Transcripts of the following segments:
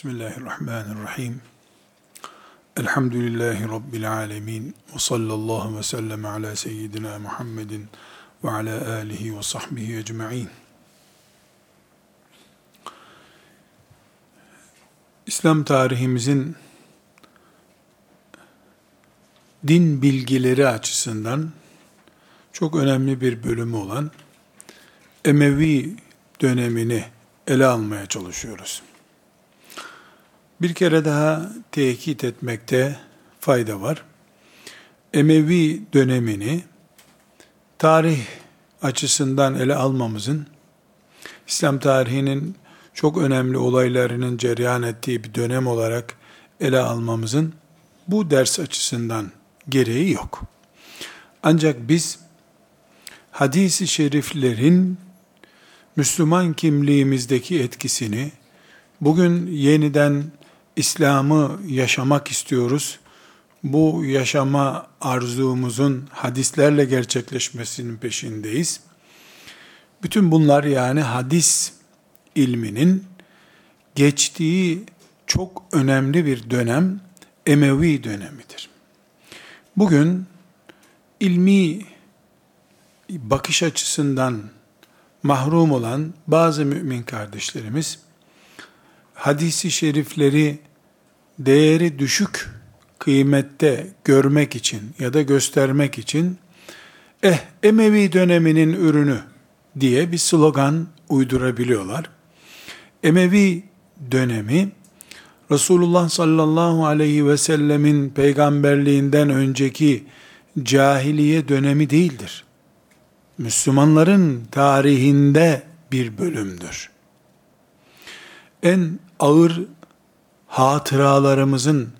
Bismillahirrahmanirrahim. Elhamdülillahi Rabbil alemin. Ve sallallahu ve sellem ala seyyidina Muhammedin ve ala alihi ve sahbihi ecma'in. İslam tarihimizin din bilgileri açısından çok önemli bir bölümü olan Emevi dönemini ele almaya çalışıyoruz bir kere daha tekit etmekte fayda var. Emevi dönemini tarih açısından ele almamızın, İslam tarihinin çok önemli olaylarının cereyan ettiği bir dönem olarak ele almamızın bu ders açısından gereği yok. Ancak biz hadisi şeriflerin Müslüman kimliğimizdeki etkisini bugün yeniden İslam'ı yaşamak istiyoruz. Bu yaşama arzumuzun hadislerle gerçekleşmesinin peşindeyiz. Bütün bunlar yani hadis ilminin geçtiği çok önemli bir dönem Emevi dönemidir. Bugün ilmi bakış açısından mahrum olan bazı mümin kardeşlerimiz hadisi şerifleri değeri düşük kıymette görmek için ya da göstermek için eh Emevi döneminin ürünü diye bir slogan uydurabiliyorlar. Emevi dönemi Resulullah sallallahu aleyhi ve sellemin peygamberliğinden önceki cahiliye dönemi değildir. Müslümanların tarihinde bir bölümdür. En ağır hatıralarımızın,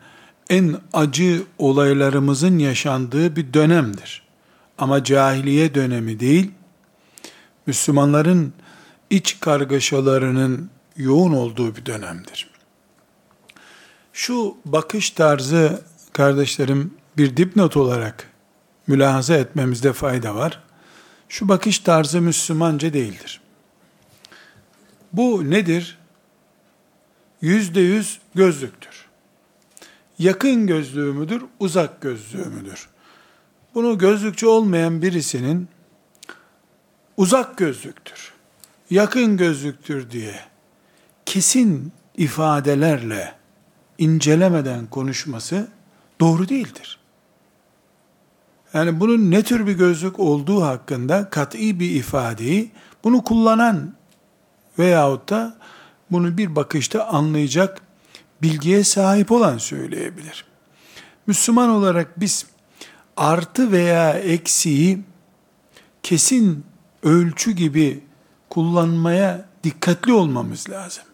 en acı olaylarımızın yaşandığı bir dönemdir. Ama cahiliye dönemi değil, Müslümanların iç kargaşalarının yoğun olduğu bir dönemdir. Şu bakış tarzı kardeşlerim bir dipnot olarak mülahaza etmemizde fayda var. Şu bakış tarzı Müslümanca değildir. Bu nedir? Yüzde yüz gözlüktür. Yakın gözlüğü müdür, uzak gözlüğü müdür? Bunu gözlükçü olmayan birisinin uzak gözlüktür, yakın gözlüktür diye kesin ifadelerle incelemeden konuşması doğru değildir. Yani bunun ne tür bir gözlük olduğu hakkında kat'i bir ifadeyi bunu kullanan veyahut da bunu bir bakışta anlayacak bilgiye sahip olan söyleyebilir. Müslüman olarak biz artı veya eksiği kesin ölçü gibi kullanmaya dikkatli olmamız lazım.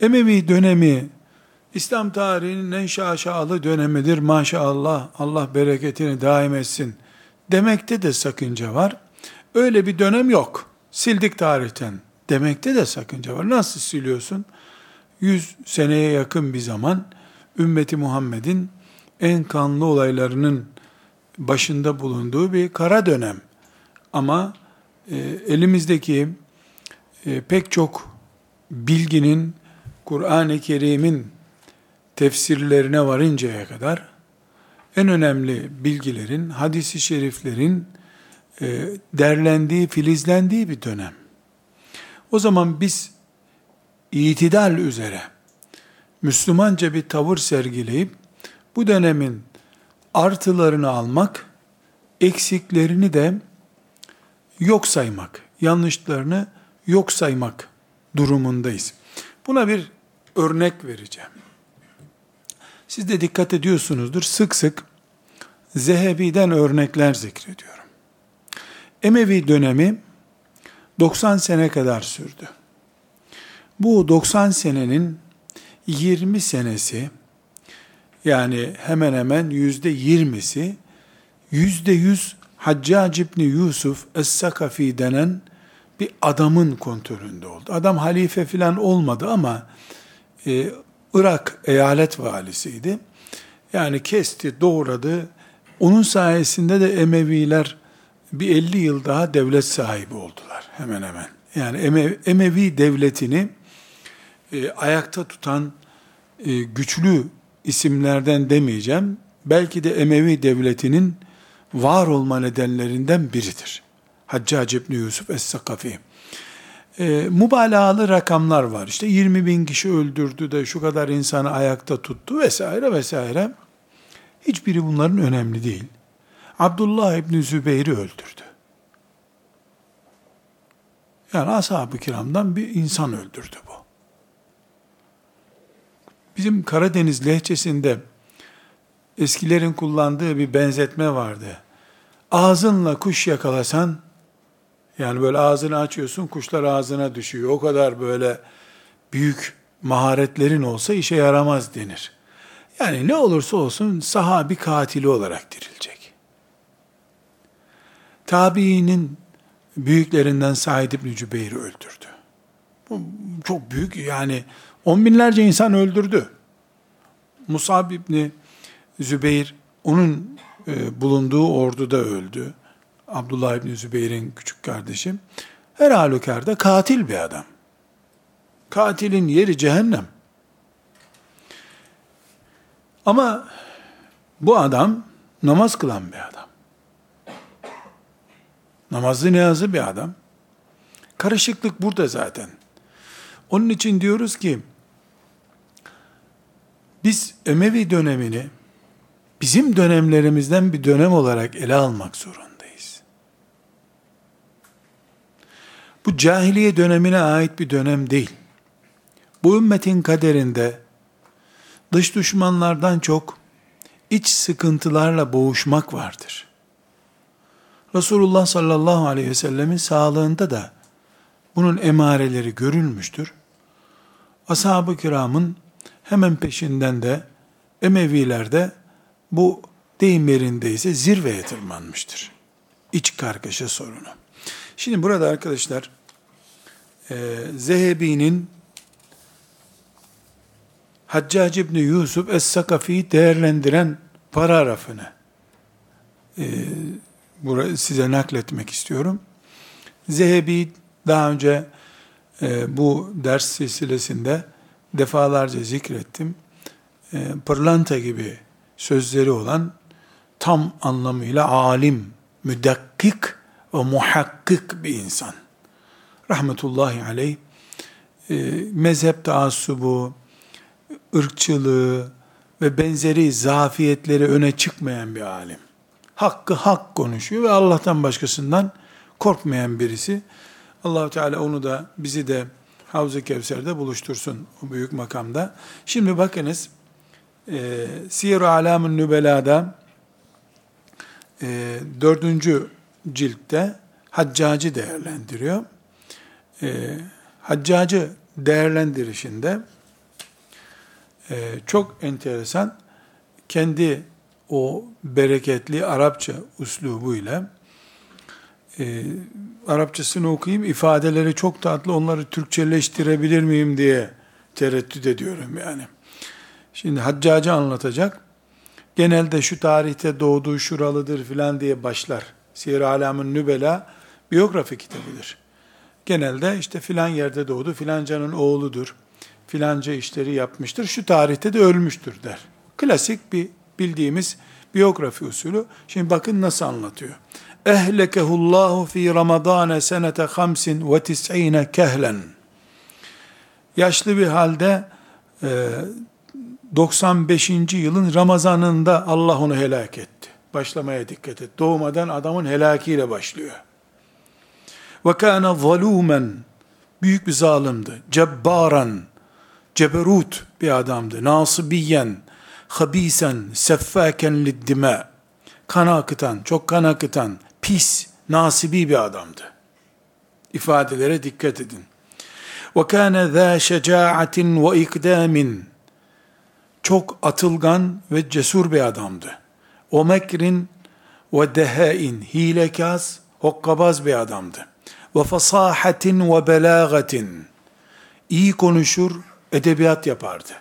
Emevi dönemi İslam tarihinin en şaşalı dönemidir maşallah Allah bereketini daim etsin demekte de sakınca var. Öyle bir dönem yok. Sildik tarihten demekte de sakınca var. Nasıl siliyorsun? 100 seneye yakın bir zaman ümmeti Muhammed'in en kanlı olaylarının başında bulunduğu bir kara dönem. Ama e, elimizdeki e, pek çok bilginin Kur'an-ı Kerim'in tefsirlerine varıncaya kadar en önemli bilgilerin, hadisi şeriflerin e, derlendiği, filizlendiği bir dönem. O zaman biz itidal üzere Müslümanca bir tavır sergileyip bu dönemin artılarını almak, eksiklerini de yok saymak, yanlışlarını yok saymak durumundayız. Buna bir örnek vereceğim. Siz de dikkat ediyorsunuzdur. Sık sık Zehebi'den örnekler zikrediyorum. Emevi dönemi 90 sene kadar sürdü. Bu 90 senenin 20 senesi yani hemen hemen yüzde 20'si yüzde 100 Haccac İbni Yusuf Es-Sakafi denen bir adamın kontrolünde oldu. Adam halife filan olmadı ama e, Irak eyalet valisiydi. Yani kesti, doğradı. Onun sayesinde de Emeviler bir 50 yıl daha devlet sahibi oldular hemen hemen. Yani Emevi devletini e, ayakta tutan e, güçlü isimlerden demeyeceğim. Belki de Emevi devletinin var olma nedenlerinden biridir. Haccac İbni Yusuf Es-Sakafi. E, mübalağalı rakamlar var. İşte 20 bin kişi öldürdü de şu kadar insanı ayakta tuttu vesaire vesaire. Hiçbiri bunların önemli değil. Abdullah İbni Zübeyir'i öldürdü. Yani ashab-ı kiramdan bir insan öldürdü bu. Bizim Karadeniz lehçesinde eskilerin kullandığı bir benzetme vardı. Ağzınla kuş yakalasan, yani böyle ağzını açıyorsun, kuşlar ağzına düşüyor. O kadar böyle büyük maharetlerin olsa işe yaramaz denir. Yani ne olursa olsun sahabi katili olarak dirilecek. Tabiinin büyüklerinden Said İbni Cübeyr'i öldürdü. Bu çok büyük yani on binlerce insan öldürdü. Musab İbni Zübeyir onun e, bulunduğu orduda öldü. Abdullah İbni Zübeyir'in küçük kardeşi. Her halükarda katil bir adam. Katilin yeri cehennem. Ama bu adam namaz kılan bir adam. Namazlı niyazı bir adam. Karışıklık burada zaten. Onun için diyoruz ki, biz Emevi dönemini bizim dönemlerimizden bir dönem olarak ele almak zorundayız. Bu cahiliye dönemine ait bir dönem değil. Bu ümmetin kaderinde dış düşmanlardan çok iç sıkıntılarla boğuşmak vardır. Resulullah sallallahu aleyhi ve sellemin sağlığında da bunun emareleri görülmüştür. Ashab-ı kiramın hemen peşinden de Emevilerde bu deyim yerindeyse zirveye tırmanmıştır. İç kargaşa sorunu. Şimdi burada arkadaşlar e, Zehebi'nin Haccac İbni Yusuf Es-Sakafi'yi değerlendiren paragrafını e, buraya size nakletmek istiyorum. Zehebi daha önce e, bu ders silsilesinde defalarca zikrettim. E, pırlanta gibi sözleri olan tam anlamıyla alim, müdakkik ve muhakkik bir insan. Rahmetullahi aleyh e, mezhep taassubu, ırkçılığı ve benzeri zafiyetleri öne çıkmayan bir alim. Hakkı hak konuşuyor ve Allah'tan başkasından korkmayan birisi. Allahu Teala onu da bizi de Havz-ı Kevser'de buluştursun o büyük makamda. Şimdi bakınız e, Siyer-i Alam'ın Nübela'da e, dördüncü ciltte Haccacı değerlendiriyor. E, Haccacı değerlendirişinde e, çok enteresan kendi o bereketli Arapça uslubuyla e, Arapçasını okuyayım, ifadeleri çok tatlı, onları Türkçeleştirebilir miyim diye tereddüt ediyorum yani. Şimdi Haccacı anlatacak. Genelde şu tarihte doğduğu şuralıdır filan diye başlar. Siyer Alam'ın Nübela biyografi kitabıdır. Genelde işte filan yerde doğdu, filancanın oğludur, filanca işleri yapmıştır, şu tarihte de ölmüştür der. Klasik bir bildiğimiz biyografi usulü. Şimdi bakın nasıl anlatıyor ehlekehullahu fi Ramazan senete hamsin ve tis'ine kehlen. Yaşlı bir halde 95. E, yılın Ramazanında Allah onu helak etti. Başlamaya dikkat et. Doğmadan adamın helakiyle başlıyor. Ve kana zalumen büyük bir zalimdi. Cebbaran ceberut bir adamdı. Nasibiyen habisen seffaken liddime kan akıtan, çok kan akıtan, pis, nasibi bir adamdı. İfadelere dikkat edin. وَكَانَ ذَا شَجَاعَةٍ وَاِقْدَامٍ Çok atılgan ve cesur bir adamdı. O mekrin ve dehain, hilekaz, hokkabaz bir adamdı. Ve fasahatin ve belagatin, iyi konuşur, edebiyat yapardı.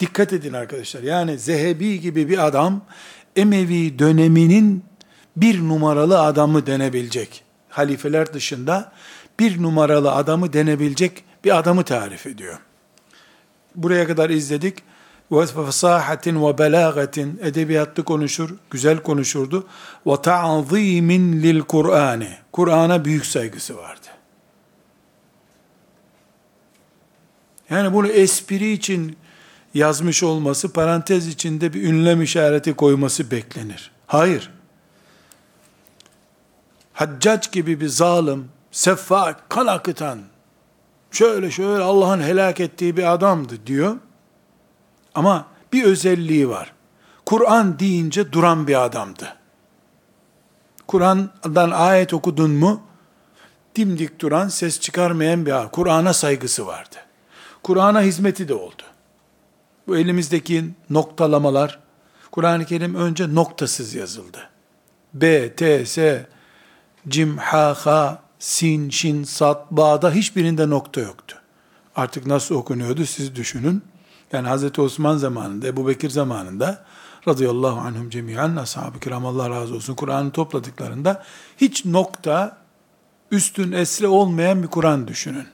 Dikkat edin arkadaşlar. Yani Zehebi gibi bir adam Emevi döneminin bir numaralı adamı denebilecek. Halifeler dışında bir numaralı adamı denebilecek bir adamı tarif ediyor. buraya kadar izledik. Ve fasahatin ve belagatin edebiyatlı konuşur, güzel konuşurdu. Ve ta'zimin lil Kur'an'ı. Kur'an'a büyük saygısı vardı. Yani bunu espri için yazmış olması, parantez içinde bir ünlem işareti koyması beklenir. Hayır. Haccac gibi bir zalim, seffak, kan akıtan, şöyle şöyle Allah'ın helak ettiği bir adamdı diyor. Ama bir özelliği var. Kur'an deyince duran bir adamdı. Kur'an'dan ayet okudun mu, dimdik duran, ses çıkarmayan bir. Kur'an'a saygısı vardı. Kur'an'a hizmeti de oldu. Bu elimizdeki noktalamalar, Kur'an-ı Kerim önce noktasız yazıldı. B, T, S, Cim, Ha, Ha, Sin, Şin, Sat, Ba'da hiçbirinde nokta yoktu. Artık nasıl okunuyordu siz düşünün. Yani Hz. Osman zamanında, Ebu Bekir zamanında radıyallahu anhum cemiyen, ashab-ı kiram Allah razı olsun Kur'an'ı topladıklarında hiç nokta üstün esre olmayan bir Kur'an düşünün.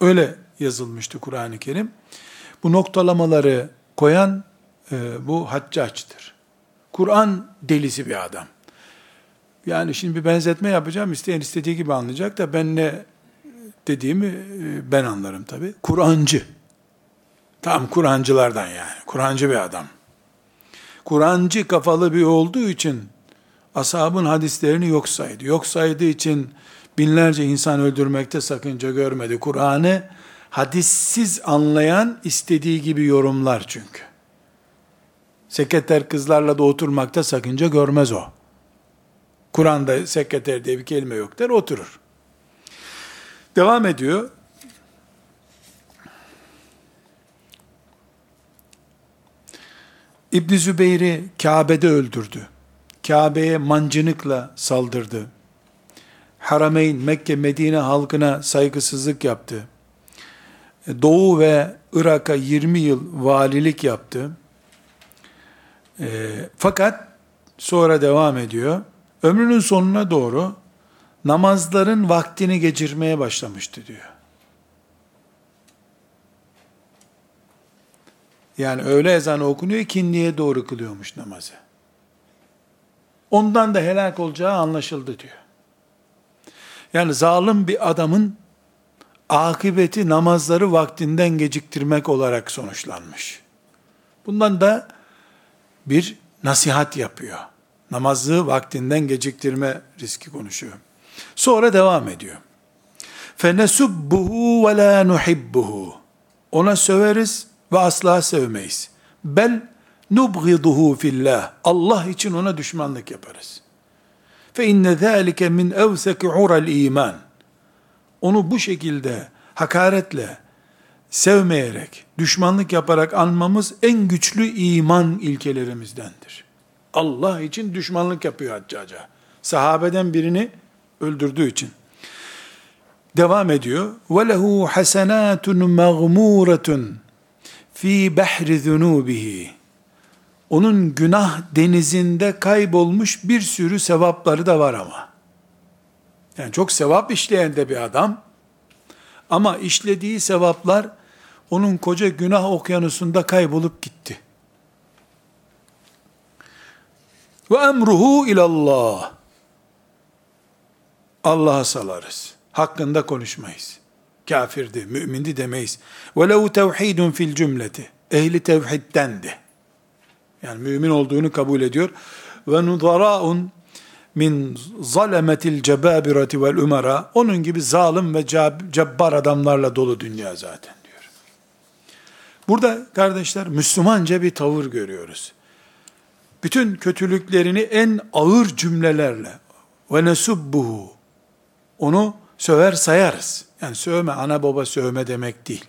Öyle yazılmıştı Kur'an-ı Kerim. Bu noktalamaları koyan e, bu haccaçtır. Kur'an delisi bir adam. Yani şimdi bir benzetme yapacağım. İsteyen istediği gibi anlayacak da ben ne dediğimi e, ben anlarım tabi. Kur'ancı. Tam Kur'ancılardan yani. Kur'ancı bir adam. Kur'ancı kafalı bir olduğu için ashabın hadislerini yok saydı. Yok saydığı için binlerce insan öldürmekte sakınca görmedi. Kur'an'ı hadissiz anlayan istediği gibi yorumlar çünkü. Sekreter kızlarla da oturmakta sakınca görmez o. Kur'an'da sekreter diye bir kelime yok der, oturur. Devam ediyor. İbn Zübeyir'i Kabe'de öldürdü. Kabe'ye mancınıkla saldırdı. Harameyn, Mekke, Medine halkına saygısızlık yaptı. Doğu ve Irak'a 20 yıl valilik yaptı. E, fakat sonra devam ediyor. Ömrünün sonuna doğru namazların vaktini geçirmeye başlamıştı diyor. Yani öğle ezanı okunuyor, ikindiye doğru kılıyormuş namazı. Ondan da helak olacağı anlaşıldı diyor. Yani zalim bir adamın akıbeti namazları vaktinden geciktirmek olarak sonuçlanmış. Bundan da bir nasihat yapıyor. Namazı vaktinden geciktirme riski konuşuyor. Sonra devam ediyor. فَنَسُبُّهُ وَلَا نُحِبُّهُ Ona söveriz ve asla sevmeyiz. Bel nubghiduhu fillah. Allah için ona düşmanlık yaparız. Fe inne zalike min evseki ural iman. Onu bu şekilde hakaretle, sevmeyerek, düşmanlık yaparak anmamız en güçlü iman ilkelerimizdendir. Allah için düşmanlık yapıyor haccaca. Sahabeden birini öldürdüğü için. Devam ediyor. وَلَهُ حَسَنَاتٌ مَغْمُورَةٌ fi behri zunubihi. Onun günah denizinde kaybolmuş bir sürü sevapları da var ama. Yani çok sevap işleyen de bir adam. Ama işlediği sevaplar onun koca günah okyanusunda kaybolup gitti. Ve emruhu ilallah. Allah'a salarız. Hakkında konuşmayız. Kafirdi, mümindi demeyiz. Ve lehu tevhidun fil cümleti. Ehli tevhiddendi. Yani mümin olduğunu kabul ediyor. Ve nudara'un min zalemetil cebabirati vel umara. Onun gibi zalim ve cebbar adamlarla dolu dünya zaten diyor. Burada kardeşler Müslümanca bir tavır görüyoruz. Bütün kötülüklerini en ağır cümlelerle ve nesubbuhu onu söver sayarız. Yani sövme, ana baba sövme demek değil.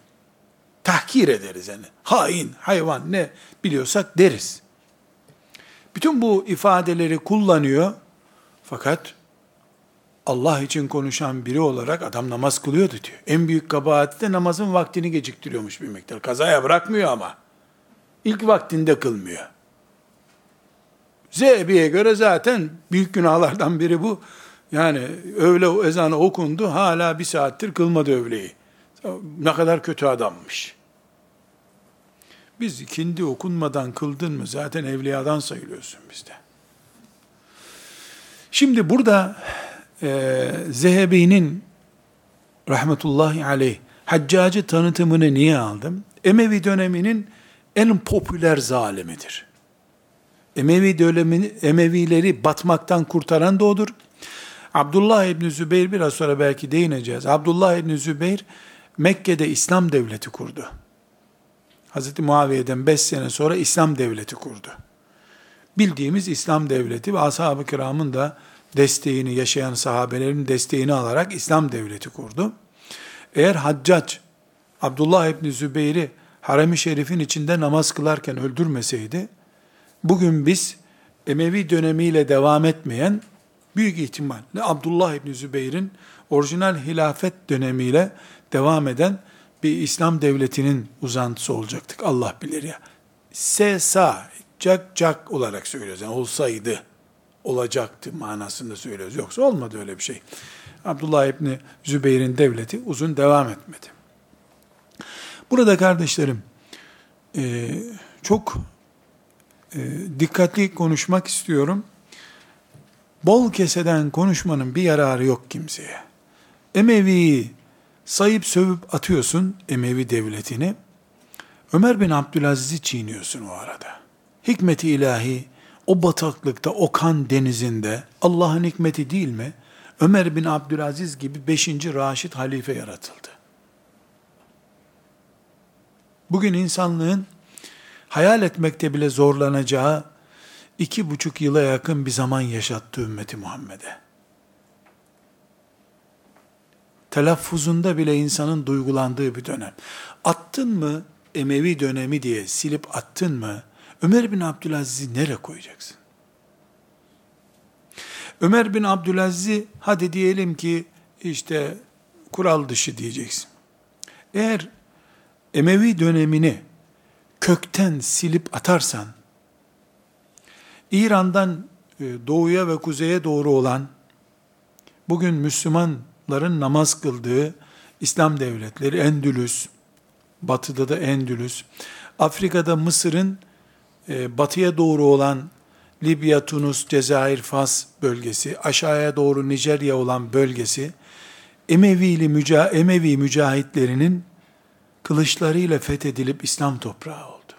Tahkir ederiz yani. Hain, hayvan ne biliyorsak deriz. Bütün bu ifadeleri kullanıyor. Fakat Allah için konuşan biri olarak adam namaz kılıyordu diyor. En büyük kabahati de namazın vaktini geciktiriyormuş bir miktar. Kazaya bırakmıyor ama. İlk vaktinde kılmıyor. Zehebi'ye göre zaten büyük günahlardan biri bu. Yani öğle ezanı okundu, hala bir saattir kılmadı öğleyi. Ne kadar kötü adammış. Biz ikindi okunmadan kıldın mı zaten evliyadan sayılıyorsun bizde. Şimdi burada e, Zehebi'nin rahmetullahi aleyh haccacı tanıtımını niye aldım? Emevi döneminin en popüler zalimidir. Emevi dönemini, Emevileri batmaktan kurtaran da odur. Abdullah İbni Zübeyir biraz sonra belki değineceğiz. Abdullah İbni Zübeyir Mekke'de İslam devleti kurdu. Hazreti Muaviye'den 5 sene sonra İslam devleti kurdu. Bildiğimiz İslam devleti ve ashab-ı kiramın da desteğini, yaşayan sahabelerin desteğini alarak İslam devleti kurdu. Eğer Haccac, Abdullah İbni Zübeyir'i harem-i şerifin içinde namaz kılarken öldürmeseydi, bugün biz Emevi dönemiyle devam etmeyen büyük ihtimalle Abdullah İbni Zübeyir'in orijinal hilafet dönemiyle devam eden bir İslam devletinin uzantısı olacaktık. Allah bilir ya. Sesa, cak cak olarak söylüyoruz. Yani olsaydı, olacaktı manasında söylüyoruz. Yoksa olmadı öyle bir şey. Abdullah İbni Zübeyir'in devleti uzun devam etmedi. Burada kardeşlerim, e, çok e, dikkatli konuşmak istiyorum. Bol keseden konuşmanın bir yararı yok kimseye. Emevi sayıp sövüp atıyorsun Emevi devletini. Ömer bin Abdülaziz'i çiğniyorsun o arada. Hikmeti ilahi o bataklıkta, o kan denizinde Allah'ın hikmeti değil mi? Ömer bin Abdülaziz gibi 5. Raşid halife yaratıldı. Bugün insanlığın hayal etmekte bile zorlanacağı iki buçuk yıla yakın bir zaman yaşattı ümmeti Muhammed'e. Telaffuzunda bile insanın duygulandığı bir dönem. Attın mı Emevi dönemi diye silip attın mı Ömer bin Abdülaziz'i nereye koyacaksın? Ömer bin Abdülaziz'i hadi diyelim ki işte kural dışı diyeceksin. Eğer Emevi dönemini kökten silip atarsan, İran'dan e, doğuya ve kuzeye doğru olan, bugün Müslümanların namaz kıldığı İslam devletleri, Endülüs, batıda da Endülüs, Afrika'da Mısır'ın e, batıya doğru olan Libya, Tunus, Cezayir, Fas bölgesi, aşağıya doğru Nijerya olan bölgesi, Emevili müca Emevi mücahitlerinin kılıçlarıyla fethedilip İslam toprağı oldu.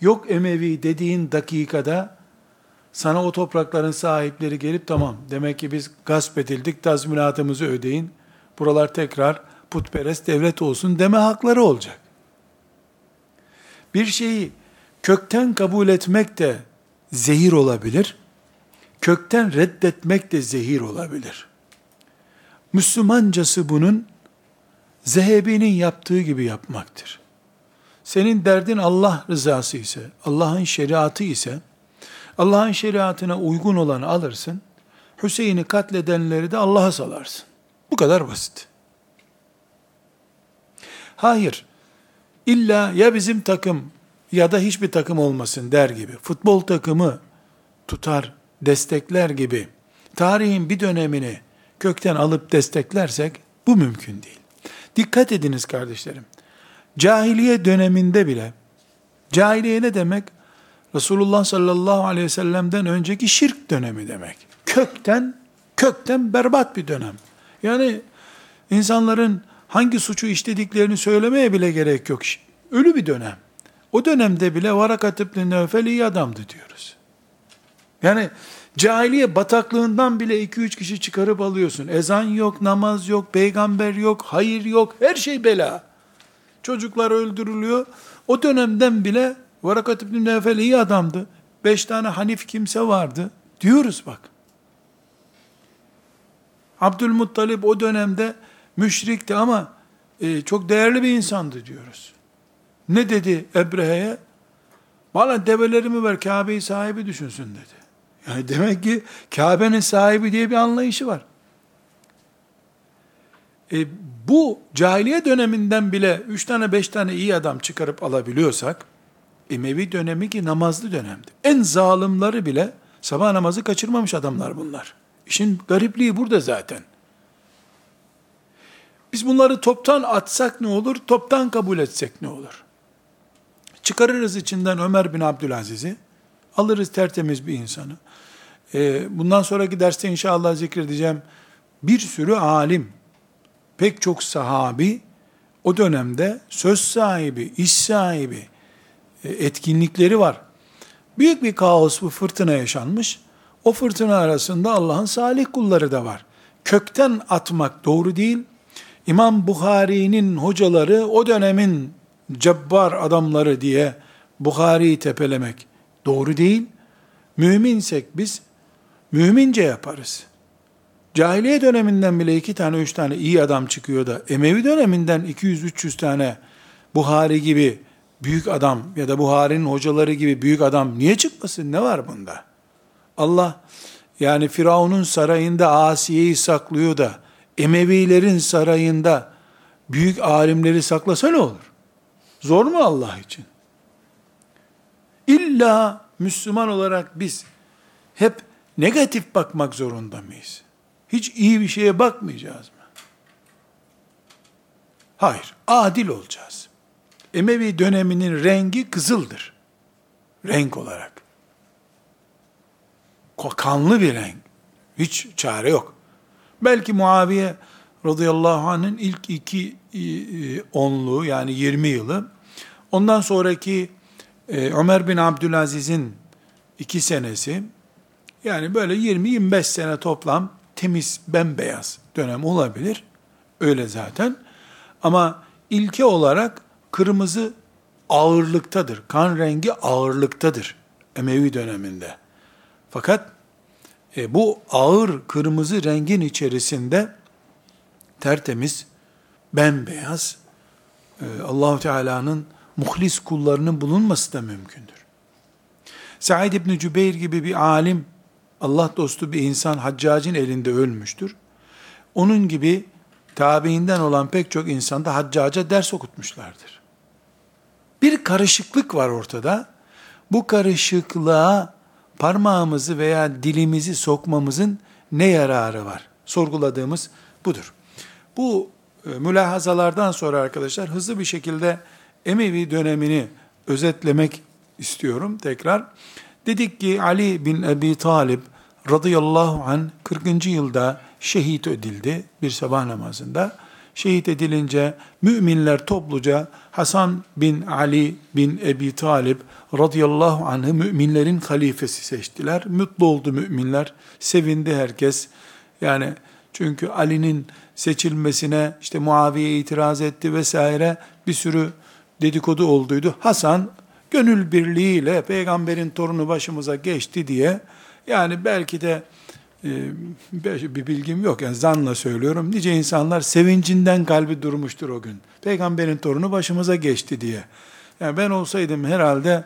Yok Emevi dediğin dakikada sana o toprakların sahipleri gelip tamam demek ki biz gasp edildik tazminatımızı ödeyin. Buralar tekrar putperest devlet olsun deme hakları olacak. Bir şeyi kökten kabul etmek de zehir olabilir. Kökten reddetmek de zehir olabilir. Müslümancası bunun Zehebi'nin yaptığı gibi yapmaktır. Senin derdin Allah rızası ise, Allah'ın şeriatı ise, Allah'ın şeriatına uygun olanı alırsın, Hüseyin'i katledenleri de Allah'a salarsın. Bu kadar basit. Hayır, illa ya bizim takım ya da hiçbir takım olmasın der gibi, futbol takımı tutar, destekler gibi, tarihin bir dönemini kökten alıp desteklersek, bu mümkün değil. Dikkat ediniz kardeşlerim. Cahiliye döneminde bile, cahiliye ne demek? Resulullah sallallahu aleyhi ve sellem'den önceki şirk dönemi demek. Kökten, kökten berbat bir dönem. Yani insanların hangi suçu işlediklerini söylemeye bile gerek yok. Ölü bir dönem. O dönemde bile Varakat İbni Nevfel iyi adamdı diyoruz. Yani cahiliye bataklığından bile 2-3 kişi çıkarıp alıyorsun. Ezan yok, namaz yok, peygamber yok, hayır yok, her şey bela. Çocuklar öldürülüyor. O dönemden bile Varakat İbni Nevfel iyi adamdı. Beş tane Hanif kimse vardı. Diyoruz bak. Abdülmuttalip o dönemde müşrikti ama e, çok değerli bir insandı diyoruz. Ne dedi Ebrehe'ye? Bana develerimi ver Kabe'yi sahibi düşünsün dedi. Yani demek ki Kabe'nin sahibi diye bir anlayışı var. E, bu cahiliye döneminden bile üç tane beş tane iyi adam çıkarıp alabiliyorsak, Emevi dönemi ki namazlı dönemdi. En zalimleri bile sabah namazı kaçırmamış adamlar bunlar. İşin garipliği burada zaten. Biz bunları toptan atsak ne olur, toptan kabul etsek ne olur? Çıkarırız içinden Ömer bin Abdülaziz'i, alırız tertemiz bir insanı. Ee, bundan sonraki derste inşallah zikredeceğim bir sürü alim, pek çok sahabi, o dönemde söz sahibi, iş sahibi, e, etkinlikleri var. Büyük bir kaos, bu fırtına yaşanmış. O fırtına arasında Allah'ın salih kulları da var. Kökten atmak doğru değil. İmam Bukhari'nin hocaları o dönemin cebbar adamları diye Bukhari'yi tepelemek doğru değil. Müminsek biz mümince yaparız. Cahiliye döneminden bile iki tane, üç tane iyi adam çıkıyor da Emevi döneminden 200-300 tane Buhari gibi büyük adam ya da Buhari'nin hocaları gibi büyük adam niye çıkmasın? Ne var bunda? Allah yani Firavun'un sarayında Asiye'yi saklıyor da Emevilerin sarayında büyük alimleri saklasa ne olur? Zor mu Allah için? İlla Müslüman olarak biz hep negatif bakmak zorunda mıyız? Hiç iyi bir şeye bakmayacağız mı? Hayır, adil olacağız. Emevi döneminin rengi kızıldır. Renk olarak. Kanlı bir renk. Hiç çare yok. Belki Muaviye radıyallahu anh'ın ilk iki e, e, onluğu yani 20 yılı, ondan sonraki e, Ömer bin Abdülaziz'in iki senesi, yani böyle 20-25 sene toplam temiz, bembeyaz dönem olabilir. Öyle zaten. Ama ilke olarak kırmızı ağırlıktadır. Kan rengi ağırlıktadır Emevi döneminde. Fakat e, bu ağır kırmızı rengin içerisinde tertemiz, bembeyaz e, Allahu Teala'nın muhlis kullarının bulunması da mümkündür. Said İbni Cübeyr gibi bir alim, Allah dostu bir insan haccacın elinde ölmüştür. Onun gibi tabiinden olan pek çok insan da haccaca ders okutmuşlardır. Bir karışıklık var ortada. Bu karışıklığa parmağımızı veya dilimizi sokmamızın ne yararı var? Sorguladığımız budur. Bu e, mülahazalardan sonra arkadaşlar hızlı bir şekilde Emevi dönemini özetlemek istiyorum tekrar. Dedik ki Ali bin Ebi Talib radıyallahu an 40. yılda şehit edildi bir sabah namazında. Şehit edilince müminler topluca Hasan bin Ali bin Ebi Talib radıyallahu anh'ı müminlerin halifesi seçtiler. Mutlu oldu müminler. Sevindi herkes. Yani çünkü Ali'nin seçilmesine işte Muaviye itiraz etti vesaire bir sürü dedikodu olduydu. Hasan gönül birliğiyle peygamberin torunu başımıza geçti diye yani belki de e, bir bilgim yok yani zanla söylüyorum. Nice insanlar sevincinden kalbi durmuştur o gün. Peygamberin torunu başımıza geçti diye. Yani ben olsaydım herhalde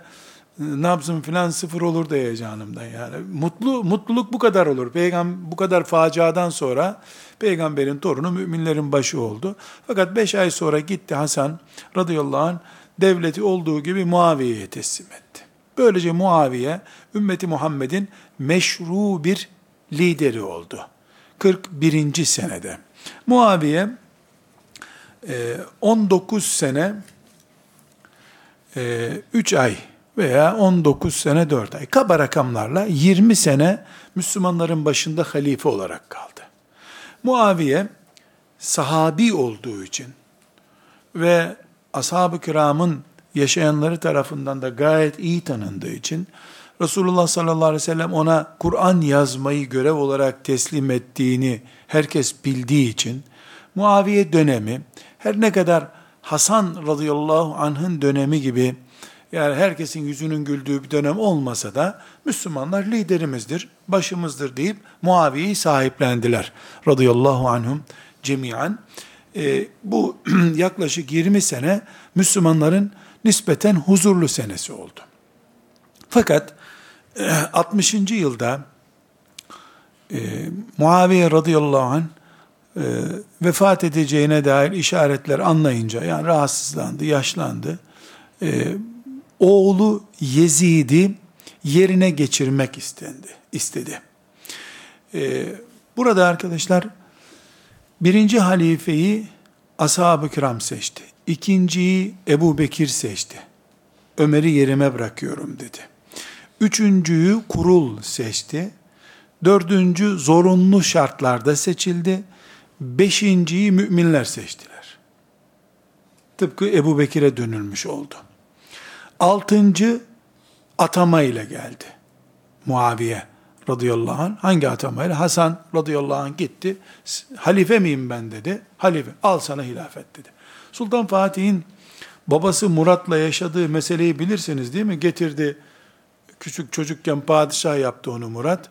e, nabzım filan sıfır olur heyecanımdan yani. Mutlu, mutluluk bu kadar olur. Peygam bu kadar faciadan sonra peygamberin torunu müminlerin başı oldu. Fakat beş ay sonra gitti Hasan radıyallahu anh devleti olduğu gibi Muaviye'ye teslim etti. Böylece Muaviye ümmeti Muhammed'in meşru bir lideri oldu. 41. senede. Muaviye 19 e, sene 3 e, ay veya 19 sene 4 ay kaba rakamlarla 20 sene Müslümanların başında halife olarak kaldı. Muaviye sahabi olduğu için ve ashab-ı kiramın yaşayanları tarafından da gayet iyi tanındığı için Resulullah sallallahu aleyhi ve sellem ona Kur'an yazmayı görev olarak teslim ettiğini herkes bildiği için Muaviye dönemi her ne kadar Hasan radıyallahu anh'ın dönemi gibi yani herkesin yüzünün güldüğü bir dönem olmasa da Müslümanlar liderimizdir, başımızdır deyip Muaviye'yi sahiplendiler radıyallahu anhum cemiyen. E, bu yaklaşık 20 sene Müslümanların nispeten huzurlu senesi oldu. Fakat 60. E, yılda e, Muaviye radıyallahu anh e, vefat edeceğine dair işaretler anlayınca yani rahatsızlandı, yaşlandı. E, oğlu Yezid'i yerine geçirmek istendi, istedi. E, burada arkadaşlar birinci halifeyi ashab-ı kiram seçti. İkinciyi Ebu Bekir seçti. Ömer'i yerime bırakıyorum dedi. Üçüncüyü kurul seçti. Dördüncü zorunlu şartlarda seçildi. Beşinciyi müminler seçtiler. Tıpkı Ebu Bekir'e dönülmüş oldu. Altıncı atama ile geldi. Muaviye radıyallahu anh. Hangi atamayla? Hasan radıyallahu anh gitti. Halife miyim ben dedi. Halife. Al sana hilafet dedi. Sultan Fatih'in babası Murat'la yaşadığı meseleyi bilirsiniz değil mi? Getirdi küçük çocukken padişah yaptı onu Murat.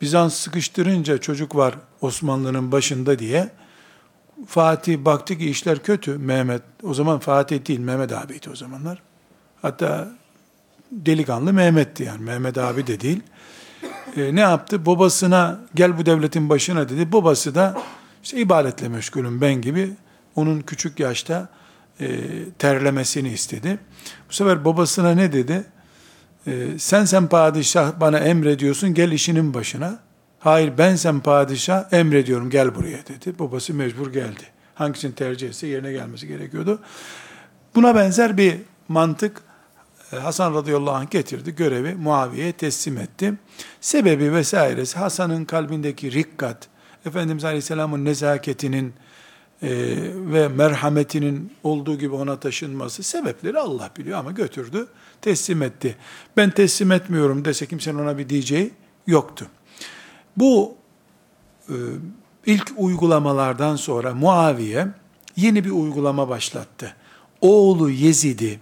Bizans sıkıştırınca çocuk var Osmanlı'nın başında diye. Fatih baktı ki işler kötü. Mehmet, o zaman Fatih değil Mehmet abiydi o zamanlar. Hatta delikanlı Mehmet'ti yani. Mehmet abi de değil. E, ne yaptı? Babasına gel bu devletin başına dedi. Babası da işte ibadetle meşgulüm ben gibi onun küçük yaşta e, terlemesini istedi. Bu sefer babasına ne dedi? E, sen sen padişah bana emrediyorsun gel işinin başına. Hayır ben sen padişah emrediyorum gel buraya dedi. Babası mecbur geldi. Hangisini tercih etse yerine gelmesi gerekiyordu. Buna benzer bir mantık Hasan radıyallahu anh getirdi. Görevi Muaviye'ye teslim etti. Sebebi vesairesi Hasan'ın kalbindeki rikkat, Efendimiz Aleyhisselam'ın nezaketinin e, ve merhametinin olduğu gibi ona taşınması sebepleri Allah biliyor ama götürdü, teslim etti. Ben teslim etmiyorum dese kimsenin ona bir diyeceği yoktu. Bu e, ilk uygulamalardan sonra Muaviye yeni bir uygulama başlattı. Oğlu Yezid'i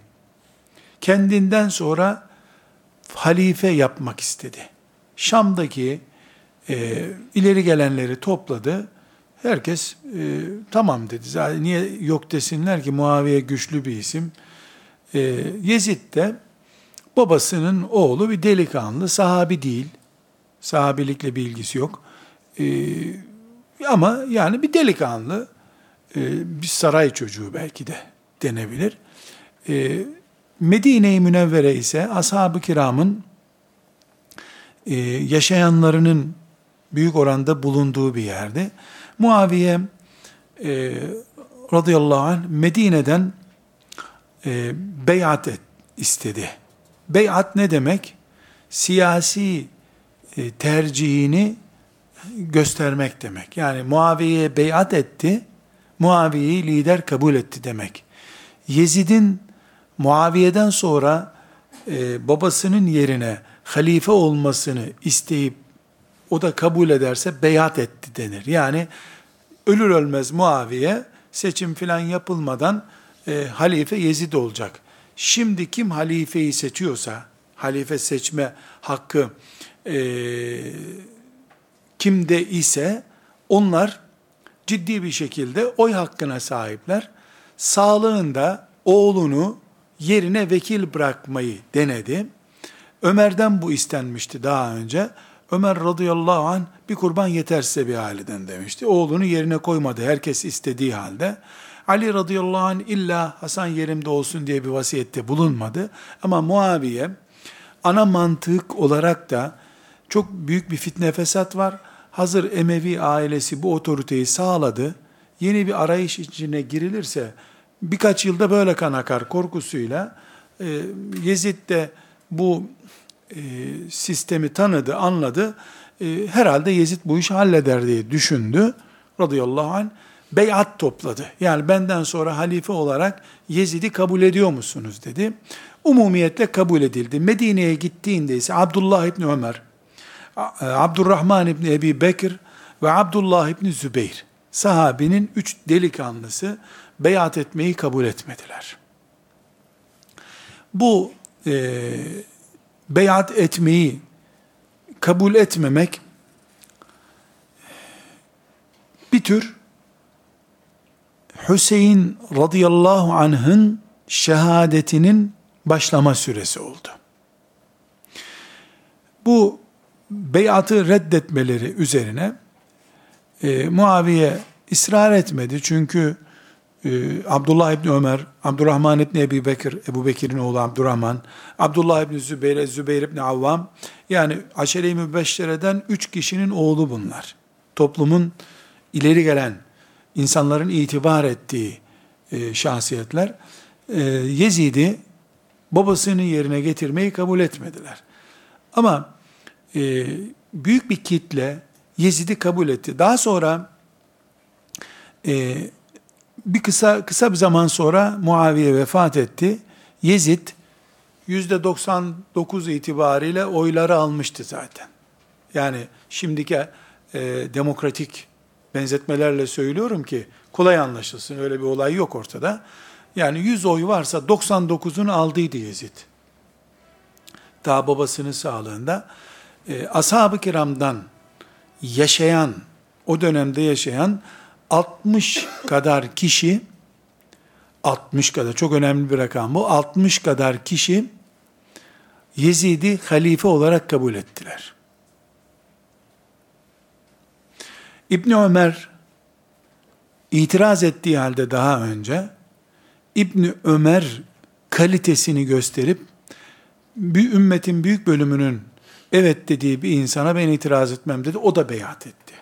kendinden sonra halife yapmak istedi. Şam'daki e, ileri gelenleri topladı. Herkes e, tamam dedi. Zaten niye yok desinler ki Muaviye güçlü bir isim. E, Yezid de babasının oğlu bir delikanlı, sahabi değil. Sahabilikle bir ilgisi yok. E, ama yani bir delikanlı, e, bir saray çocuğu belki de denebilir. E, Medine-i Münevvere ise ashab-ı kiramın e, yaşayanlarının büyük oranda bulunduğu bir yerde. Muaviye e, radıyallahu anh Medine'den e, beyat et, istedi. Beyat ne demek? Siyasi e, tercihini göstermek demek. Yani Muaviye'ye beyat etti, Muaviye'yi lider kabul etti demek. Yezid'in Muaviye'den sonra e, babasının yerine halife olmasını isteyip o da kabul ederse beyat etti denir. Yani ölür ölmez Muaviye seçim filan yapılmadan e, halife Yezid olacak. Şimdi kim halifeyi seçiyorsa, halife seçme hakkı e, kimde ise onlar ciddi bir şekilde oy hakkına sahipler. Sağlığında oğlunu yerine vekil bırakmayı denedi. Ömer'den bu istenmişti daha önce. Ömer radıyallahu an bir kurban yeter size bir aileden demişti. Oğlunu yerine koymadı herkes istediği halde. Ali radıyallahu an illa Hasan yerimde olsun diye bir vasiyette bulunmadı. Ama Muaviye ana mantık olarak da çok büyük bir fitne fesat var. Hazır Emevi ailesi bu otoriteyi sağladı. Yeni bir arayış içine girilirse birkaç yılda böyle kan akar korkusuyla e, Yezid de bu e, sistemi tanıdı, anladı. E, herhalde Yezid bu işi halleder diye düşündü. Radıyallahu anh beyat topladı. Yani benden sonra halife olarak Yezid'i kabul ediyor musunuz dedi. Umumiyetle kabul edildi. Medine'ye gittiğinde ise Abdullah İbni Ömer, e, Abdurrahman İbni Ebi Bekir ve Abdullah İbni Zübeyir sahabinin üç delikanlısı beyat etmeyi kabul etmediler. Bu e, beyat etmeyi kabul etmemek bir tür Hüseyin radıyallahu anh'ın şehadetinin başlama süresi oldu. Bu beyatı reddetmeleri üzerine e, Muaviye ısrar etmedi. Çünkü e, Abdullah İbni Ömer, Abdurrahman İbni Ebu Bekir, Ebu Bekir'in oğlu Abdurrahman, Abdullah İbni Zübeyir, Zübeyir İbni Avvam, yani Aşere-i Mübeşşere'den üç kişinin oğlu bunlar. Toplumun ileri gelen, insanların itibar ettiği e, şahsiyetler. E, Yezid'i babasını yerine getirmeyi kabul etmediler. Ama e, büyük bir kitle Yezid'i kabul etti. Daha sonra e, bir kısa kısa bir zaman sonra Muaviye vefat etti. Yezid yüzde 99 itibariyle oyları almıştı zaten. Yani şimdiki e, demokratik benzetmelerle söylüyorum ki kolay anlaşılsın. Öyle bir olay yok ortada. Yani 100 oy varsa 99'unu aldıydı Yezid. Daha babasının sağlığında. E, Ashab-ı kiramdan yaşayan, o dönemde yaşayan 60 kadar kişi 60 kadar çok önemli bir rakam bu. 60 kadar kişi Yezid'i halife olarak kabul ettiler. İbni Ömer itiraz ettiği halde daha önce İbni Ömer kalitesini gösterip bir ümmetin büyük bölümünün evet dediği bir insana ben itiraz etmem dedi. O da beyat etti.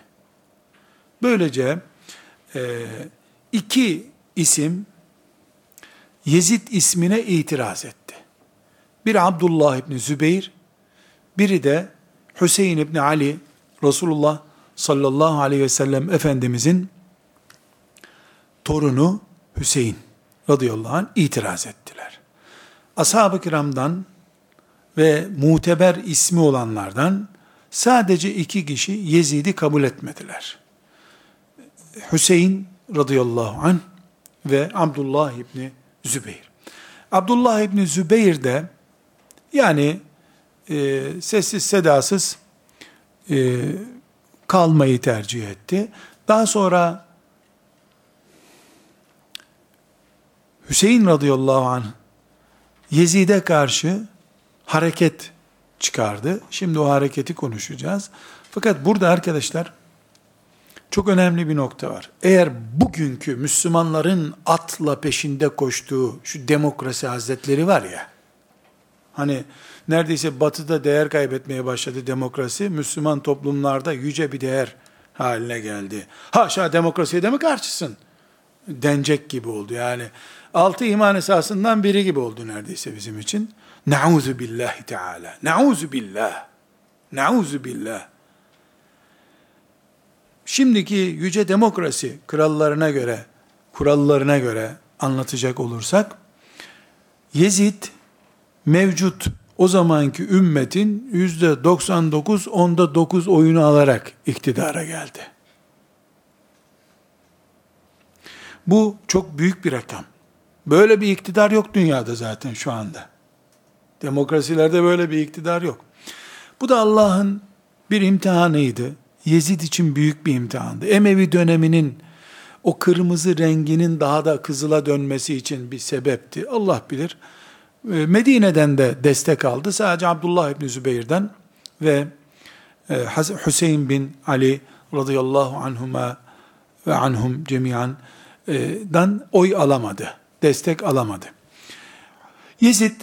Böylece e, iki isim Yezid ismine itiraz etti. Bir Abdullah İbni Zübeyir, biri de Hüseyin İbni Ali, Resulullah sallallahu aleyhi ve sellem Efendimizin torunu Hüseyin radıyallahu anh itiraz ettiler. Ashab-ı kiramdan ve muteber ismi olanlardan sadece iki kişi Yezid'i kabul etmediler. Hüseyin radıyallahu anh ve Abdullah İbni Zübeyir. Abdullah İbni Zübeyir de yani e, sessiz sedasız e, kalmayı tercih etti. Daha sonra Hüseyin radıyallahu anh Yezid'e karşı hareket çıkardı. Şimdi o hareketi konuşacağız. Fakat burada arkadaşlar çok önemli bir nokta var. Eğer bugünkü Müslümanların atla peşinde koştuğu şu demokrasi hazretleri var ya, hani neredeyse batıda değer kaybetmeye başladı demokrasi, Müslüman toplumlarda yüce bir değer haline geldi. Haşa demokrasiye de mi karşısın? Denecek gibi oldu yani. Altı iman esasından biri gibi oldu neredeyse bizim için. Nauzu billahi teala. Nauzu billah. Nauzu billah. Şimdiki yüce demokrasi krallarına göre, kurallarına göre anlatacak olursak, Yezid mevcut o zamanki ümmetin yüzde 99 onda 9 oyunu alarak iktidara geldi. Bu çok büyük bir rakam. Böyle bir iktidar yok dünyada zaten şu anda. Demokrasilerde böyle bir iktidar yok. Bu da Allah'ın bir imtihanıydı. Yezid için büyük bir imtihandı. Emevi döneminin o kırmızı renginin daha da kızıla dönmesi için bir sebepti. Allah bilir. Ee, Medine'den de destek aldı. Sadece Abdullah İbni Zübeyir'den ve e, Hüseyin bin Ali radıyallahu anhuma ve anhum cemiyan dan oy alamadı. Destek alamadı. Yezid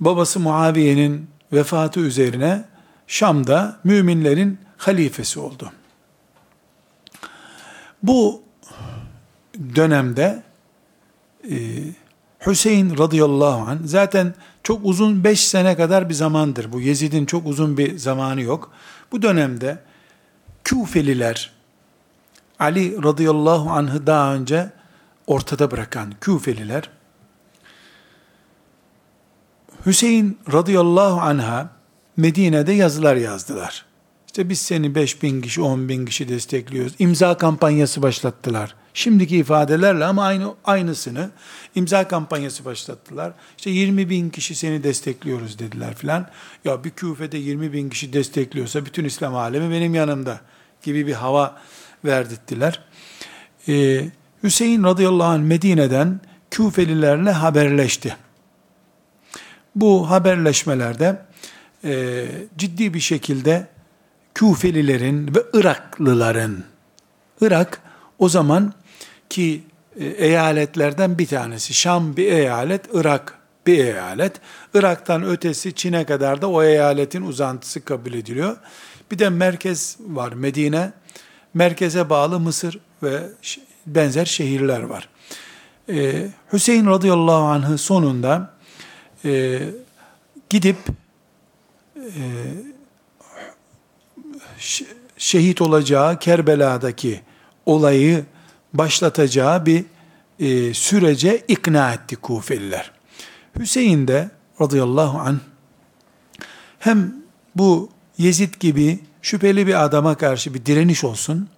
babası Muaviye'nin vefatı üzerine Şam'da müminlerin halifesi oldu. Bu dönemde e, Hüseyin radıyallahu anh zaten çok uzun beş sene kadar bir zamandır. Bu Yezid'in çok uzun bir zamanı yok. Bu dönemde Küfeliler Ali radıyallahu anh'ı daha önce ortada bırakan Küfeliler Hüseyin radıyallahu anh'a Medine'de yazılar yazdılar. İşte biz seni 5 bin kişi, 10 bin kişi destekliyoruz. İmza kampanyası başlattılar. Şimdiki ifadelerle ama aynı aynısını imza kampanyası başlattılar. İşte 20 bin kişi seni destekliyoruz dediler filan. Ya bir küfede 20 bin kişi destekliyorsa bütün İslam alemi benim yanımda gibi bir hava verdirttiler. Ee, Hüseyin radıyallahu anh Medine'den Küfelilerle haberleşti. Bu haberleşmelerde e, ciddi bir şekilde Küfelilerin ve Iraklıların, Irak o zaman ki e, eyaletlerden bir tanesi, Şam bir eyalet, Irak bir eyalet. Irak'tan ötesi Çin'e kadar da o eyaletin uzantısı kabul ediliyor. Bir de merkez var Medine. Merkeze bağlı Mısır ve benzer şehirler var. Ee, Hüseyin radıyallahu anh'ı sonunda e, gidip e, şehit olacağı Kerbela'daki olayı başlatacağı bir e, sürece ikna etti Kufeliler. Hüseyin de radıyallahu anh hem bu Yezid gibi şüpheli bir adama karşı bir direniş olsun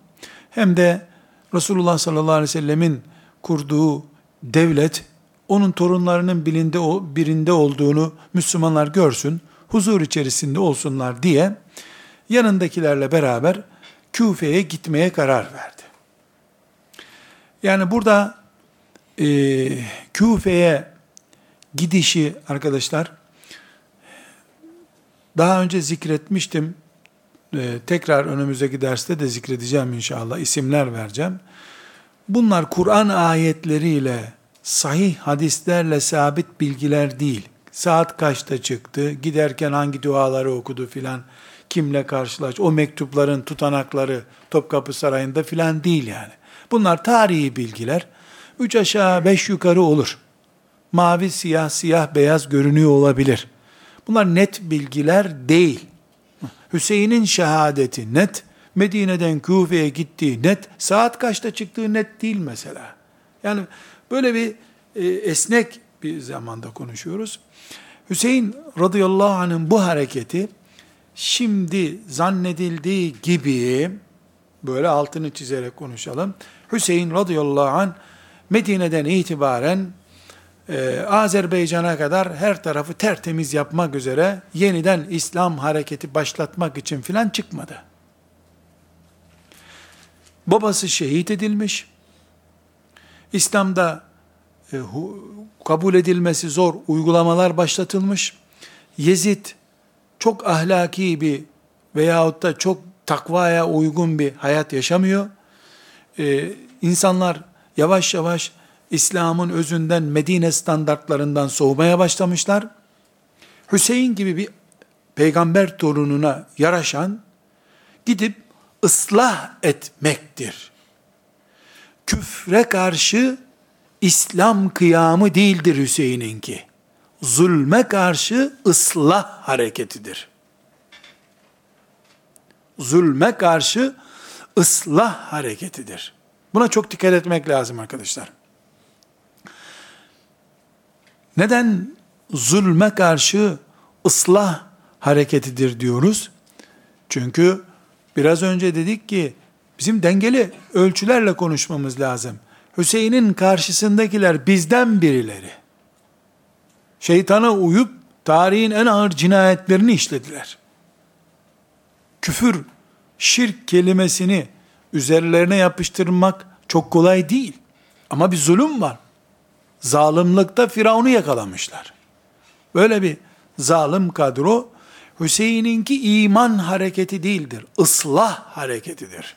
hem de Resulullah sallallahu aleyhi ve sellemin kurduğu devlet onun torunlarının bilinde, birinde olduğunu Müslümanlar görsün, huzur içerisinde olsunlar diye yanındakilerle beraber Küfe'ye gitmeye karar verdi. Yani burada e, Küfe'ye gidişi arkadaşlar daha önce zikretmiştim. E, tekrar önümüzdeki derste de zikredeceğim inşallah. isimler vereceğim. Bunlar Kur'an ayetleriyle, sahih hadislerle sabit bilgiler değil. Saat kaçta çıktı, giderken hangi duaları okudu filan, kimle karşılaş, o mektupların tutanakları Topkapı Sarayı'nda filan değil yani. Bunlar tarihi bilgiler. Üç aşağı beş yukarı olur. Mavi, siyah, siyah, beyaz görünüyor olabilir. Bunlar net bilgiler değil. Hüseyin'in şehadeti net, Medine'den Küfe'ye gittiği net, saat kaçta çıktığı net değil mesela. Yani böyle bir e, esnek bir zamanda konuşuyoruz. Hüseyin radıyallahu anh'ın bu hareketi şimdi zannedildiği gibi böyle altını çizerek konuşalım. Hüseyin radıyallahu anh Medine'den itibaren e, Azerbaycan'a kadar her tarafı tertemiz yapmak üzere yeniden İslam hareketi başlatmak için filan çıkmadı. Babası şehit edilmiş. İslam'da e, hu, kabul edilmesi zor uygulamalar başlatılmış. Yezid çok ahlaki bir veyahut da çok takvaya uygun bir hayat yaşamıyor. Ee, insanlar yavaş yavaş İslam'ın özünden, Medine standartlarından soğumaya başlamışlar. Hüseyin gibi bir peygamber torununa yaraşan gidip ıslah etmektir. Küfre karşı İslam kıyamı değildir Hüseyin'inki. Zulme karşı ıslah hareketidir. Zulme karşı ıslah hareketidir. Buna çok dikkat etmek lazım arkadaşlar. Neden zulme karşı ıslah hareketidir diyoruz? Çünkü biraz önce dedik ki bizim dengeli ölçülerle konuşmamız lazım. Hüseyin'in karşısındakiler bizden birileri. Şeytana uyup tarihin en ağır cinayetlerini işlediler. Küfür, şirk kelimesini üzerlerine yapıştırmak çok kolay değil. Ama bir zulüm var. Zalimlikte Firavun'u yakalamışlar. Böyle bir zalim kadro Hüseyin'inki iman hareketi değildir. ıslah hareketidir.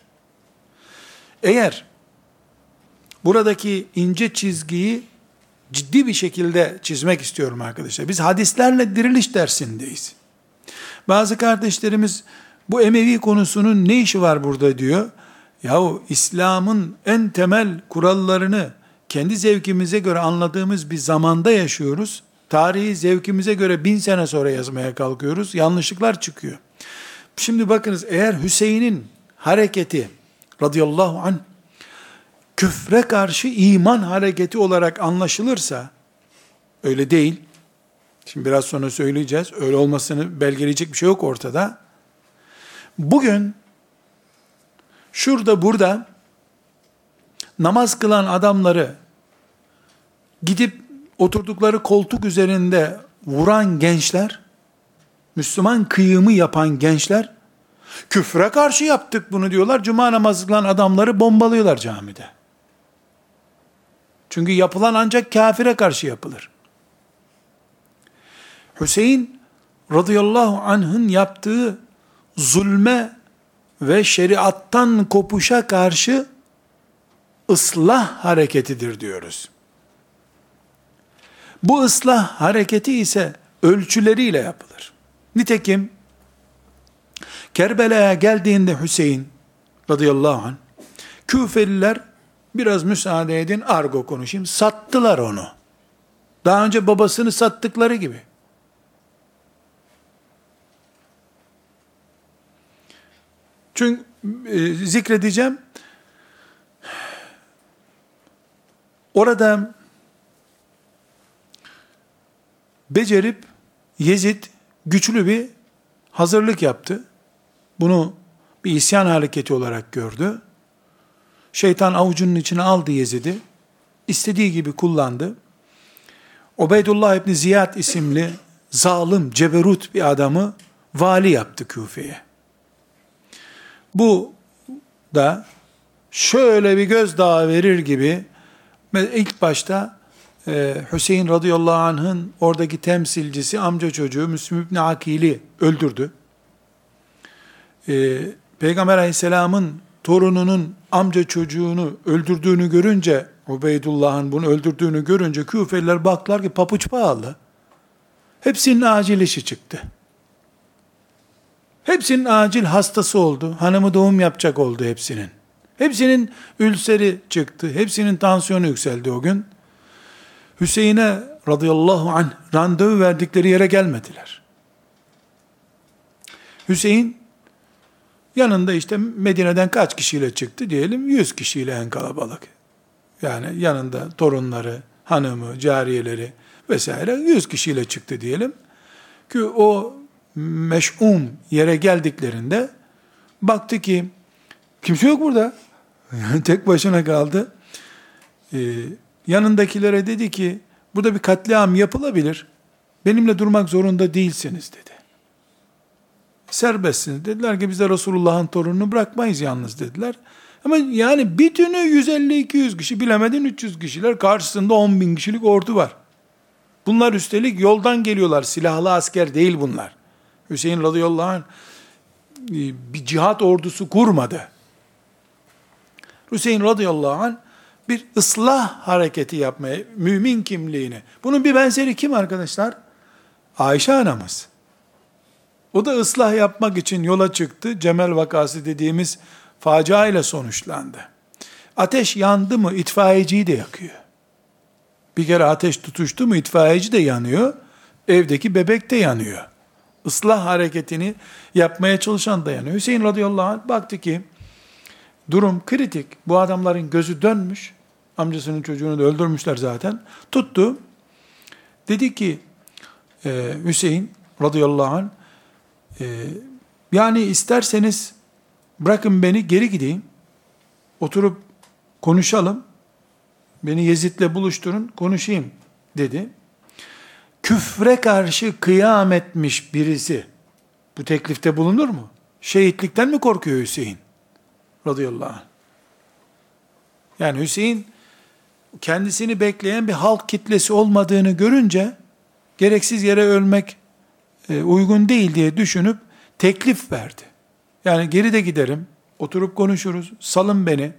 Eğer buradaki ince çizgiyi ciddi bir şekilde çizmek istiyorum arkadaşlar. Biz hadislerle diriliş dersindeyiz. Bazı kardeşlerimiz bu Emevi konusunun ne işi var burada diyor. Yahu İslam'ın en temel kurallarını kendi zevkimize göre anladığımız bir zamanda yaşıyoruz. Tarihi zevkimize göre bin sene sonra yazmaya kalkıyoruz. Yanlışlıklar çıkıyor. Şimdi bakınız eğer Hüseyin'in hareketi radıyallahu anh küfre karşı iman hareketi olarak anlaşılırsa öyle değil. Şimdi biraz sonra söyleyeceğiz. Öyle olmasını belgeleyecek bir şey yok ortada. Bugün şurada burada namaz kılan adamları gidip oturdukları koltuk üzerinde vuran gençler, Müslüman kıyımı yapan gençler, küfre karşı yaptık bunu diyorlar. Cuma namazı kılan adamları bombalıyorlar camide. Çünkü yapılan ancak kafire karşı yapılır. Hüseyin radıyallahu anh'ın yaptığı zulme ve şeriattan kopuşa karşı ıslah hareketidir diyoruz. Bu ıslah hareketi ise ölçüleriyle yapılır. Nitekim Kerbela'ya geldiğinde Hüseyin radıyallahu anh Küfeliler biraz müsaade edin argo konuşayım sattılar onu. Daha önce babasını sattıkları gibi. Çünkü e, zikredeceğim. Orada becerip Yezid güçlü bir hazırlık yaptı. Bunu bir isyan hareketi olarak gördü. Şeytan avucunun içine aldı Yezid'i. istediği gibi kullandı. Ubeydullah İbni Ziyad isimli zalim, ceberut bir adamı vali yaptı Küfe'ye. Bu da şöyle bir gözdağı verir gibi ilk başta e, Hüseyin radıyallahu anh'ın oradaki temsilcisi amca çocuğu Müslüm İbni Akil'i öldürdü. E, Peygamber aleyhisselamın torununun amca çocuğunu öldürdüğünü görünce Ubeydullah'ın bunu öldürdüğünü görünce Küfeliler baktılar ki papuç pahalı. Hepsinin acil işi çıktı. Hepsinin acil hastası oldu. Hanımı doğum yapacak oldu hepsinin. Hepsinin ülseri çıktı. Hepsinin tansiyonu yükseldi o gün. Hüseyin'e radıyallahu anh randevu verdikleri yere gelmediler. Hüseyin yanında işte Medine'den kaç kişiyle çıktı diyelim? Yüz kişiyle en kalabalık. Yani yanında torunları, hanımı, cariyeleri vesaire yüz kişiyle çıktı diyelim. Ki o meş'um yere geldiklerinde baktı ki kimse yok burada. Tek başına kaldı. Ee, yanındakilere dedi ki burada bir katliam yapılabilir. Benimle durmak zorunda değilsiniz dedi. Serbestsiniz. Dediler ki biz de Resulullah'ın torununu bırakmayız yalnız dediler. Ama yani bütünü 150-200 kişi bilemedin 300 kişiler karşısında 10 bin kişilik ordu var. Bunlar üstelik yoldan geliyorlar. Silahlı asker değil bunlar. Hüseyin radıyallahu anh e, bir cihat ordusu kurmadı. Hüseyin radıyallahu anh bir ıslah hareketi yapmaya, mümin kimliğini. Bunun bir benzeri kim arkadaşlar? Ayşe anamız. O da ıslah yapmak için yola çıktı. Cemel vakası dediğimiz facia ile sonuçlandı. Ateş yandı mı itfaiyeciyi de yakıyor. Bir kere ateş tutuştu mu itfaiyeci de yanıyor. Evdeki bebek de yanıyor. Islah hareketini yapmaya çalışan da yanıyor. Hüseyin radıyallahu anh baktı ki durum kritik. Bu adamların gözü dönmüş. Amcasının çocuğunu da öldürmüşler zaten. Tuttu. Dedi ki e, Hüseyin radıyallahu anh e, yani isterseniz bırakın beni geri gideyim. Oturup konuşalım. Beni Yezid'le buluşturun konuşayım dedi. Küfre karşı kıyam etmiş birisi bu teklifte bulunur mu? Şehitlikten mi korkuyor Hüseyin? Radıyallahu anh. Yani Hüseyin kendisini bekleyen bir halk kitlesi olmadığını görünce gereksiz yere ölmek uygun değil diye düşünüp teklif verdi. Yani geri de giderim, oturup konuşuruz, salın beni